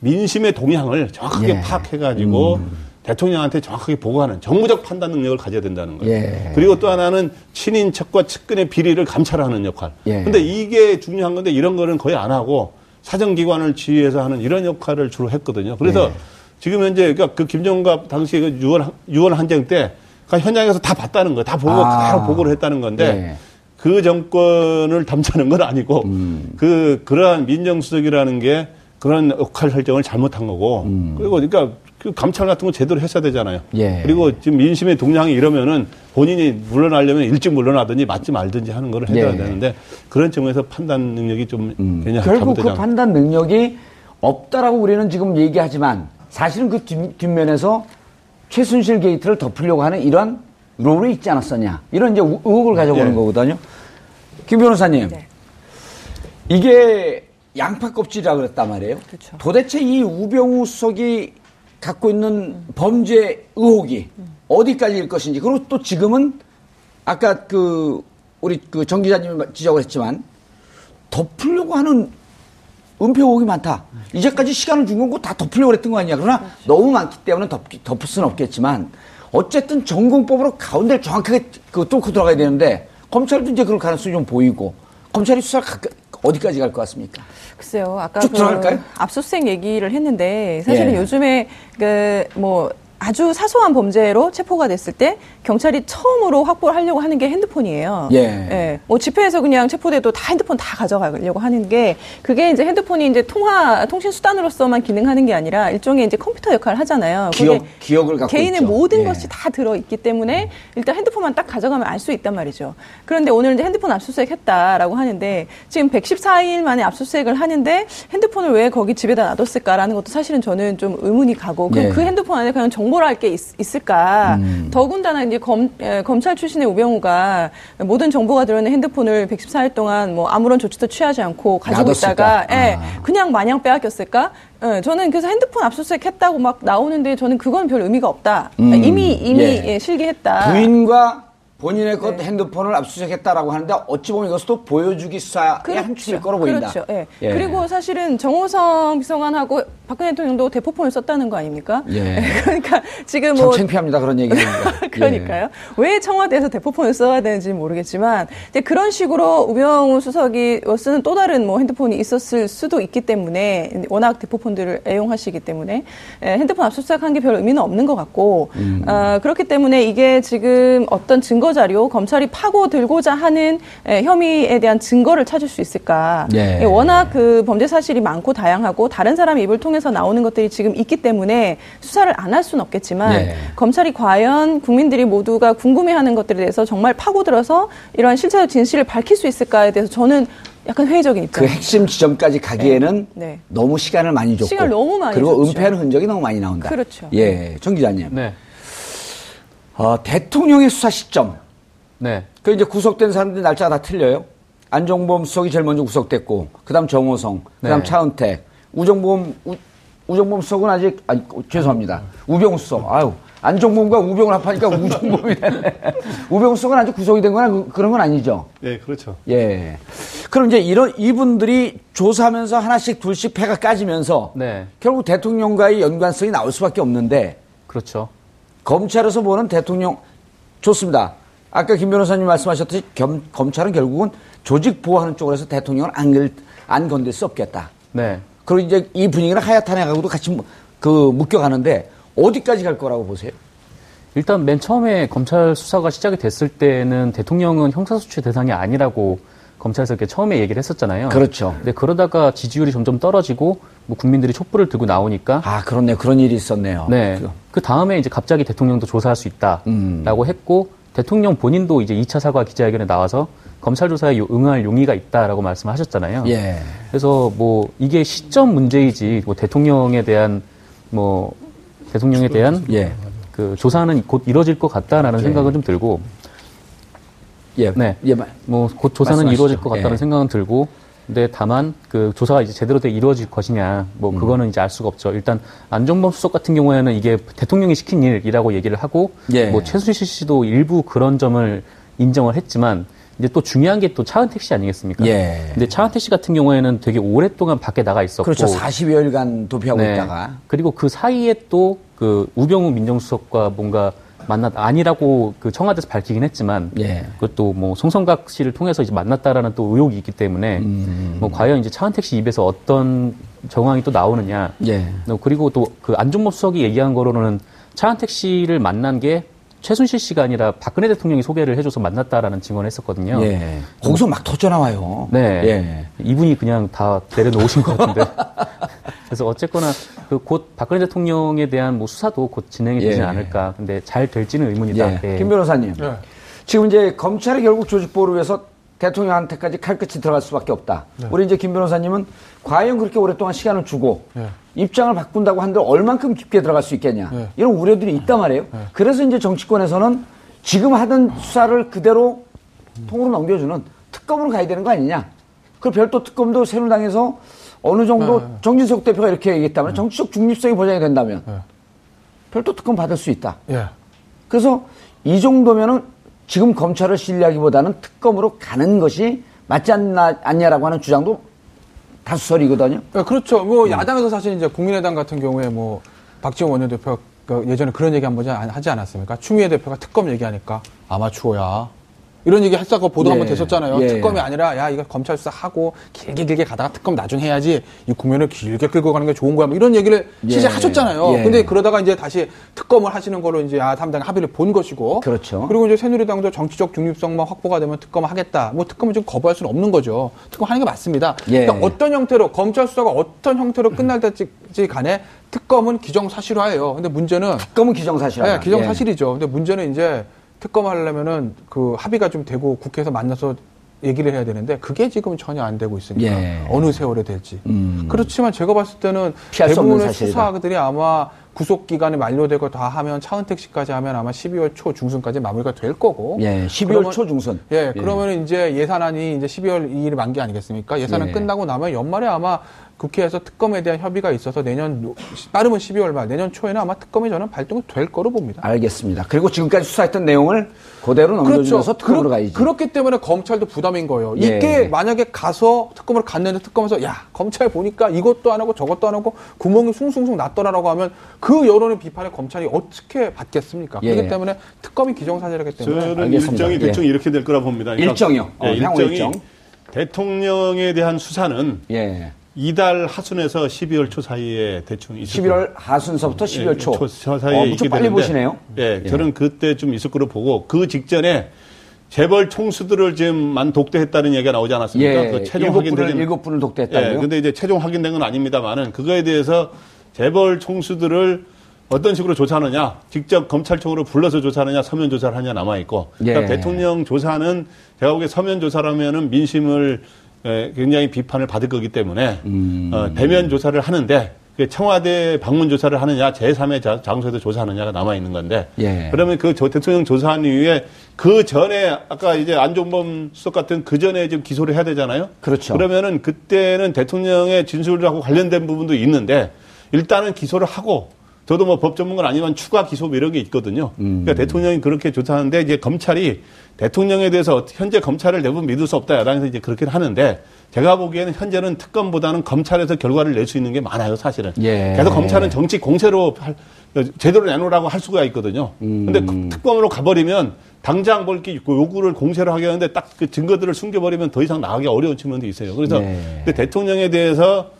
민심의 동향을 정확하게 예. 파악해가지고 대통령한테 정확하게 보고하는 정무적 판단 능력을 가져야 된다는 거예요. 예. 그리고 또 하나는 친인척과 측근의 비리를 감찰하는 역할. 예. 근데 이게 중요한 건데 이런 거는 거의 안 하고 사정기관을 지휘해서 하는 이런 역할을 주로 했거든요. 그래서 예. 지금 현재 그러니까 그 김정갑 당시 그 6월, 6월 한정 때 그러니까 현장에서 다 봤다는 거예요. 다 보고 아. 그대로 보고를 했다는 건데 예. 그 정권을 담자는 건 아니고 음. 그 그러한 민정수석이라는 게 그런 역할 설정을 잘못한 거고 그리고 그러니까 그 감찰 같은 거 제대로 했어야 되잖아요. 음. 예. 그리고 지금 민심의 동향이 이러면은 본인이 물러나려면 일찍 물러나든지 맞지 말든지 하는 거를 해야 예. 되는데 그런 측면에서 판단 능력이 좀 굉장히 결국 그 않나. 판단 능력이 없다라고 우리는 지금 얘기하지만 사실은 그 뒷, 뒷면에서 최순실 게이트를 덮으려고 하는 이런 롤이 있지 않았었냐. 이런 이제 우- 의혹을 가져보는 예. 거거든요. 김 변호사님. 네. 이게 양파 껍질이라고 그랬단 말이에요. 그렇죠. 도대체 이 우병우 수석이 갖고 있는 범죄 의혹이 어디까지일 것인지 그리고 또 지금은 아까 그 우리 그 정 기자님이 지적을 했지만 덮으려고 하는 은폐 의혹이 많다. 이제까지 시간을 준건다 덮으려고 했던 거 아니야. 그러나 너무 많기 때문에 덮, 덮을 수는 없겠지만 어쨌든 전공법으로 가운데를 정확하게 그 뚫고 들어가야 되는데 검찰도 이제 그럴 가능성이 좀 보이고 검찰이 수사 가, 어디까지 갈 것 같습니까? 글쎄요. 아까 쭉그 들어갈까요? 압수수색 얘기를 했는데 사실은 예. 요즘에 그 뭐 아주 사소한 범죄로 체포가 됐을 때 경찰이 처음으로 확보를 하려고 하는 게 핸드폰이에요. 예. 뭐 집회에서 그냥 체포돼도 다 핸드폰 다 가져가려고 하는 게 그게 이제 핸드폰이 이제 통화 통신 수단으로서만 기능하는 게 아니라 일종의 이제 컴퓨터 역할을 하잖아요. 기억- 기억을 갖고 개인의 있죠. 모든 예. 것이 다 들어 있기 때문에 일단 핸드폰만 딱 가져가면 알 수 있단 말이죠. 그런데 오늘 이제 핸드폰 압수수색 했다라고 하는데 지금 114일 만에 압수수색을 하는데 핸드폰을 왜 거기 집에다 놔뒀을까라는 것도 사실은 저는 좀 의문이 가고 그럼 예. 그 핸드폰 안에 그냥 정 보를 할 게 있을까? 음. 더군다나 이제 검, 에, 검찰 출신의 우병우가 모든 정보가 들어있는 핸드폰을 114일 동안 뭐 아무런 조치도 취하지 않고 가지고 놔뒀을까? 있다가 예, 아. 그냥 마냥 빼앗겼을까? 예, 저는 그래서 핸드폰 압수수색 했다고 막 나오는데 저는 그건 별 의미가 없다. 음, 이미 이미 예. 예, 실기했다. 부인과 본인의 것 네. 핸드폰을 압수수색했다라고 하는데 어찌 보면 이것도 보여주기 수사의 한 축일 거로 보인다. 그렇죠. 예. 예. 그리고 사실은 정호성 비서관하고 박근혜 대통령도 대포폰을 썼다는 거 아닙니까? 예. 그러니까 지금 참뭐 창피합니다 그런 얘기는. 그러니까요. 왜 청와대에서 대포폰을 써야 되는지 모르겠지만 이제 그런 식으로 우병우 수석이 쓰는 또 다른 뭐 핸드폰이 있었을 수도 있기 때문에 워낙 대포폰들을 애용하시기 때문에 에, 핸드폰 압수수색한 게 별 의미는 없는 것 같고 음. 어, 그렇기 때문에 이게 지금 어떤 증거 자료 검찰이 파고 들고자 하는 에, 혐의에 대한 증거를 찾을 수 있을까? 예. 예, 워낙 그 범죄 사실이 많고 다양하고 다른 사람 입을 통해서 나오는 것들이 지금 있기 때문에 수사를 안 할 수는 없겠지만 예. 검찰이 과연 국민들이 모두가 궁금해하는 것들에 대해서 정말 파고들어서 이러한 실체적 진실을 밝힐 수 있을까에 대해서 저는 약간 회의적인 그 입장. 핵심 지점까지 가기에는 네. 네. 너무 시간을 많이 줬고 시간을 너무 많이 그리고 줬죠. 은폐하는 흔적이 너무 많이 나온다. 그렇죠. 예, 정 기자님. 네. 어, 대통령의 수사 시점. 네. 그 이제 구속된 사람들이 날짜가 다 틀려요. 안종범 수석이 제일 먼저 구속됐고, 그다음 정호성, 그다음 네. 차은택, 우정범 우, 우정범 수석은 아직 아니, 어, 죄송합니다. 우병우 수석. 아유. 안종범과 우병우를 합하니까 우정범이 되네. 우병우 수석은 아직 구속이 된 거나 그, 그런 건 아니죠. 네, 그렇죠. 예. 그럼 이제 이런 이분들이 조사하면서 하나씩 둘씩 패가 까지면서 네. 결국 대통령과의 연관성이 나올 수밖에 없는데 그렇죠. 검찰에서 보는 대통령 좋습니다. 아까 김 변호사님 말씀하셨듯이 겸- 검찰은 결국은 조직 보호하는 쪽으로서 대통령을 안, 걸- 안 건들 수 없겠다. 네. 그리고 이제 이 분위기는 하야탄핵하고도 같이 무- 그 묶여가는데 어디까지 갈 거라고 보세요? 일단 맨 처음에 검찰 수사가 시작이 됐을 때는 대통령은 형사소추 대상이 아니라고 검찰에서 이렇게 처음에 얘기를 했었잖아요. 그렇죠. 근데 그러다가 지지율이 점점 떨어지고 뭐 국민들이 촛불을 들고 나오니까 아 그렇네 그런 일이 있었네요. 네. 그 다음에 이제 갑자기 대통령도 조사할 수 있다라고 음. 했고 대통령 본인도 이제 2차 사과 기자회견에 나와서 검찰 조사에 요- 응할 용의가 있다라고 말씀하셨잖아요. 예. 그래서 뭐 이게 시점 문제이지 뭐 대통령에 대한 뭐 대통령에 대한 예. 그 조사는 곧 이루어질 것 같다라는 예. 생각은 좀 들고 예. 네. 예. 마- 뭐곧 조사는 말씀하시죠. 이루어질 것 같다는 예. 생각은 들고 근데 다만 그 조사가 이제 제대로 돼 이루어질 것이냐 뭐 음. 그거는 이제 알 수가 없죠. 일단 안종범 수석 같은 경우에는 이게 대통령이 시킨 일이라고 얘기를 하고 예. 뭐 최순실 씨도 일부 그런 점을 인정을 했지만 이제 또 중요한 게 또 차은택 씨 아니겠습니까? 예. 근데 차은택 씨 같은 경우에는 되게 오랫동안 밖에 나가 있었고 그렇죠. 40여일간 도피하고 네. 있다가 그리고 그 사이에 또 그 우병우 민정수석과 뭔가 만났 아니라고 그 청와대에서 밝히긴 했지만 예. 그것도 뭐 송성각 씨를 통해서 이제 만났다라는 또 의혹이 있기 때문에 음. 뭐 과연 이제 차은택 씨 입에서 어떤 정황이 또 나오느냐 예. 어, 그리고 또 그 안종범 수석이 얘기한 거로는 차은택 씨를 만난 게 최순실 씨가 아니라 박근혜 대통령이 소개를 해줘서 만났다라는 증언을 했었거든요. 예. 거기서 막 터져 나와요. 네. 예. 이분이 그냥 다 내려놓으신 것 같은데. 그래서 어쨌거나 그 곧 박근혜 대통령에 대한 뭐 수사도 곧 진행이 되지 예. 않을까. 근데 잘 될지는 의문이다. 예. 예. 김 변호사님. 네. 지금 이제 검찰이 결국 조직보호를 위해서 대통령한테까지 칼끝이 들어갈 수밖에 없다. 우리 이제 김 변호사님은 과연 그렇게 오랫동안 시간을 주고 네. 입장을 바꾼다고 한들 얼만큼 깊게 들어갈 수 있겠냐. 네. 이런 우려들이 있단 말이에요. 그래서 이제 정치권에서는 지금 하던 수사를 그대로 통으로 넘겨주는 특검으로 가야 되는 거 아니냐. 그 별도 특검도 새누당에서 어느 정도 네. 정진석 대표가 이렇게 얘기했다면 정치적 중립성이 보장이 된다면 별도 특검 받을 수 있다. 예. 그래서 이 정도면은 지금 검찰을 신뢰하기보다는 특검으로 가는 것이 맞지 않나, 않냐라고 하는 주장도 다수설이거든요. 네, 그렇죠. 뭐 야당에서 사실 이제 국민의당 같은 경우에 뭐 박지원 원내대표가 그 예전에 그런 얘기 한 번 하지 않았습니까? 추미애 대표가 특검 얘기하니까 아마추어야. 이런 얘기 했다고 보도 예. 한번 됐었잖아요. 예. 특검이 아니라 야 이거 검찰 수사하고 길게 길게 가다가 특검 나중 해야지 이 국면을 길게 끌고 가는 게 좋은 거야. 뭐 이런 얘기를 예. 실제 하셨잖아요. 예. 근데 그러다가 이제 다시 특검을 하시는 걸로 이제 아 삼당 합의를 본 것이고. 그렇죠. 그리고 이제 새누리당도 정치적 중립성만 확보가 되면 특검 하겠다. 뭐 특검을 좀 거부할 수는 없는 거죠. 특검 하는 게 맞습니다. 예. 그러니까 어떤 형태로 검찰 수사가 어떤 형태로 끝날 때지 간에 특검은 기정사실화예요. 근데 문제는 특검은 기정사실하다. 네, 기정사실이죠. 근데 문제는 이제 특검 하려면은 그 합의가 좀 되고 국회에서 만나서 얘기를 해야 되는데 그게 지금 전혀 안 되고 있으니까 예. 어느 세월에 될지. 음. 그렇지만 제가 봤을 때는 대부분의. 수사들이 아마 구속 기간이 만료되고 다 하면 차은택 씨까지 하면 아마 12월 초 중순까지 마무리가 될 거고. 예, 12월 그러면- 초 중순. 예, 그러면 이제 예산안이 이제 12월 2일 만기 아니겠습니까? 예산안 예. 끝나고 나면 연말에 아마 국회에서 특검에 대한 협의가 있어서 내년 빠르면 12월 말 내년 초에는 아마 특검이 저는 발동이 될 거로 봅니다. 알겠습니다. 그리고 지금까지 수사했던 내용을 그대로 넘겨주면서 특검으로 그렇- 가야지. 그렇기 때문에 검찰도 부담인 거예요. 예. 이게 만약에 가서 특검을 갔는데 특검에서 야 검찰 보니까 이것도 안 하고 저것도 안 하고 구멍이 숭숭숭 났더라라고 하면 그 여론의 비판에 검찰이 어떻게 받겠습니까? 예. 그렇기 때문에 특검이 기정사실이기 때문에 저는 알겠습니다. 일정이 대충 예. 이렇게 될 거라 봅니다. 그러니까 일정이요? 어, 예, 향후 일정이 일정. 대통령에 대한 수사는 예. 이달 하순에서 12월 초 사이에 대충 있을 11월 하순서부터 12월 초. 초 사이에 어, 무척 빨리 되는데, 보시네요. 예, 예. 저는 그때 좀 있을 거로 보고 그 직전에 재벌 총수들을 지금만 독대했다는 얘기가 나오지 않았습니까? 예. 그 최종 분을 일곱 분을 독대했다고요? 예, 근데 이제 최종 확인된 건 아닙니다만은 그거에 대해서 재벌 총수들을 어떤 식으로 조사하느냐, 직접 검찰청으로 불러서 조사하느냐, 서면 조사를 하느냐 남아 있고, 그러니까 예. 대통령 조사는 제가 보기에 서면 조사라면은 민심을 에, 굉장히 비판을 받을 거기 때문에 음. 어, 대면 조사를 하는데 그 청와대 방문 조사를 하느냐, 제3의 자- 장소에서 조사하느냐가 남아 있는 건데, 예. 그러면 그 조- 대통령 조사한 이후에 그 전에 아까 이제 안종범 수석 같은 그 전에 지금 기소를 해야 되잖아요. 그렇죠. 그러면은 그때는 대통령의 진술하고 관련된 부분도 있는데 일단은 기소를 하고 저도 뭐 법 전문가는 아니지만 추가 기소 뭐 이런 게 있거든요. 음. 그러니까 대통령이 그렇게 조사하는데 이제 검찰이 대통령에 대해서 현재 검찰을 대부분 믿을 수 없다 야당에서 이제 그렇게 하는데 제가 보기에는 현재는 특검보다는 검찰에서 결과를 낼 수 있는 게 많아요, 사실은. 예. 그래서 검찰은 정치 공세로 할- 제대로 내놓으라고 할 수가 있거든요. 음. 근데 그 특검으로 가버리면 당장 뭘 이렇게 요구를 공세로 하게 하는데 딱 그 증거들을 숨겨버리면 더 이상 나가기 어려운 측면도 있어요. 그래서 네. 근데 대통령에 대해서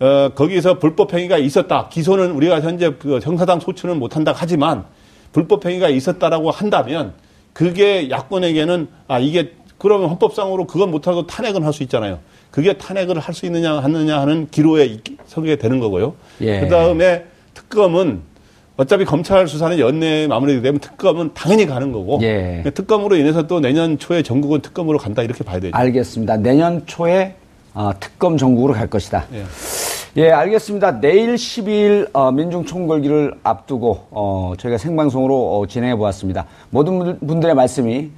어, 거기서 불법행위가 있었다. 기소는 우리가 현재 그 형사상 소추는 못한다 하지만 불법행위가 있었다라고 한다면 그게 야권에게는 아 이게 그러면 헌법상으로 그건 못하고 탄핵은 할 수 있잖아요. 그게 탄핵을 할 수 있느냐 하느냐 하는 기로에 있- 서게 되는 거고요. 예. 그 다음에 특검은 어차피 검찰 수사는 연내에 마무리되면 특검은 당연히 가는 거고 예. 특검으로 인해서 또 내년 초에 전국은 특검으로 간다 이렇게 봐야 되죠. 알겠습니다. 내년 초에 어, 특검 전국으로 갈 것이다. 예. 예, 알겠습니다. 내일 12일 어, 민중총궐기를 앞두고 어, 저희가 생방송으로 어, 진행해 보았습니다. 모든 분- 분들의 말씀이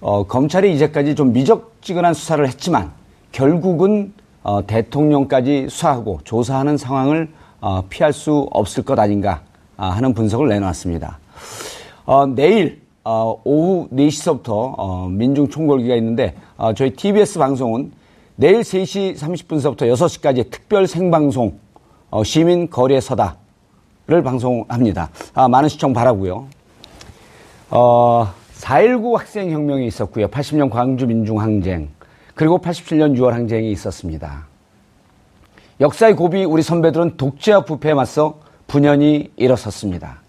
어, 검찰이 이제까지 좀 미적지근한 수사를 했지만 결국은 어, 대통령까지 수사하고 조사하는 상황을 어, 피할 수 없을 것 아닌가 아, 하는 분석을 내놓았습니다. 어, 내일 어, 오후 4시서부터 어, 민중총궐기가 있는데 어, 저희 TBS 방송은 내일 3시 30분서부터 6시까지 특별 생방송 어, 시민 거리에 서다를 방송합니다. 아, 많은 시청 바라고요. 어, 4.19 학생혁명이 있었고요. 80년 광주 민중항쟁, 그리고 87년 6월 항쟁이 있었습니다. 역사의 고비 우리 선배들은 독재와 부패에 맞서 분연히 일어섰습니다.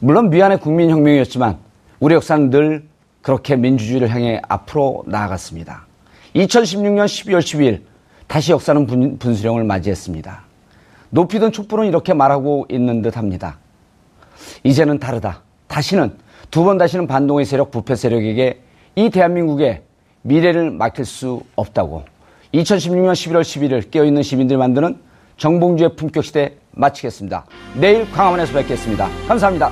물론 미안의 국민혁명이었지만 우리 역사는 늘 그렇게 민주주의를 향해 앞으로 나아갔습니다. 2016년 12월 12일 다시 역사는 분, 분수령을 맞이했습니다. 높이 든 촛불은 이렇게 말하고 있는 듯 합니다. 이제는 다르다. 다시는 두 번 다시는 반동의 세력, 부패 세력에게 이 대한민국의 미래를 맡길 수 없다고 2016년 11월 11일 깨어있는 시민들 만드는 정봉주의 품격 시대 마치겠습니다. 내일 광화문에서 뵙겠습니다. 감사합니다.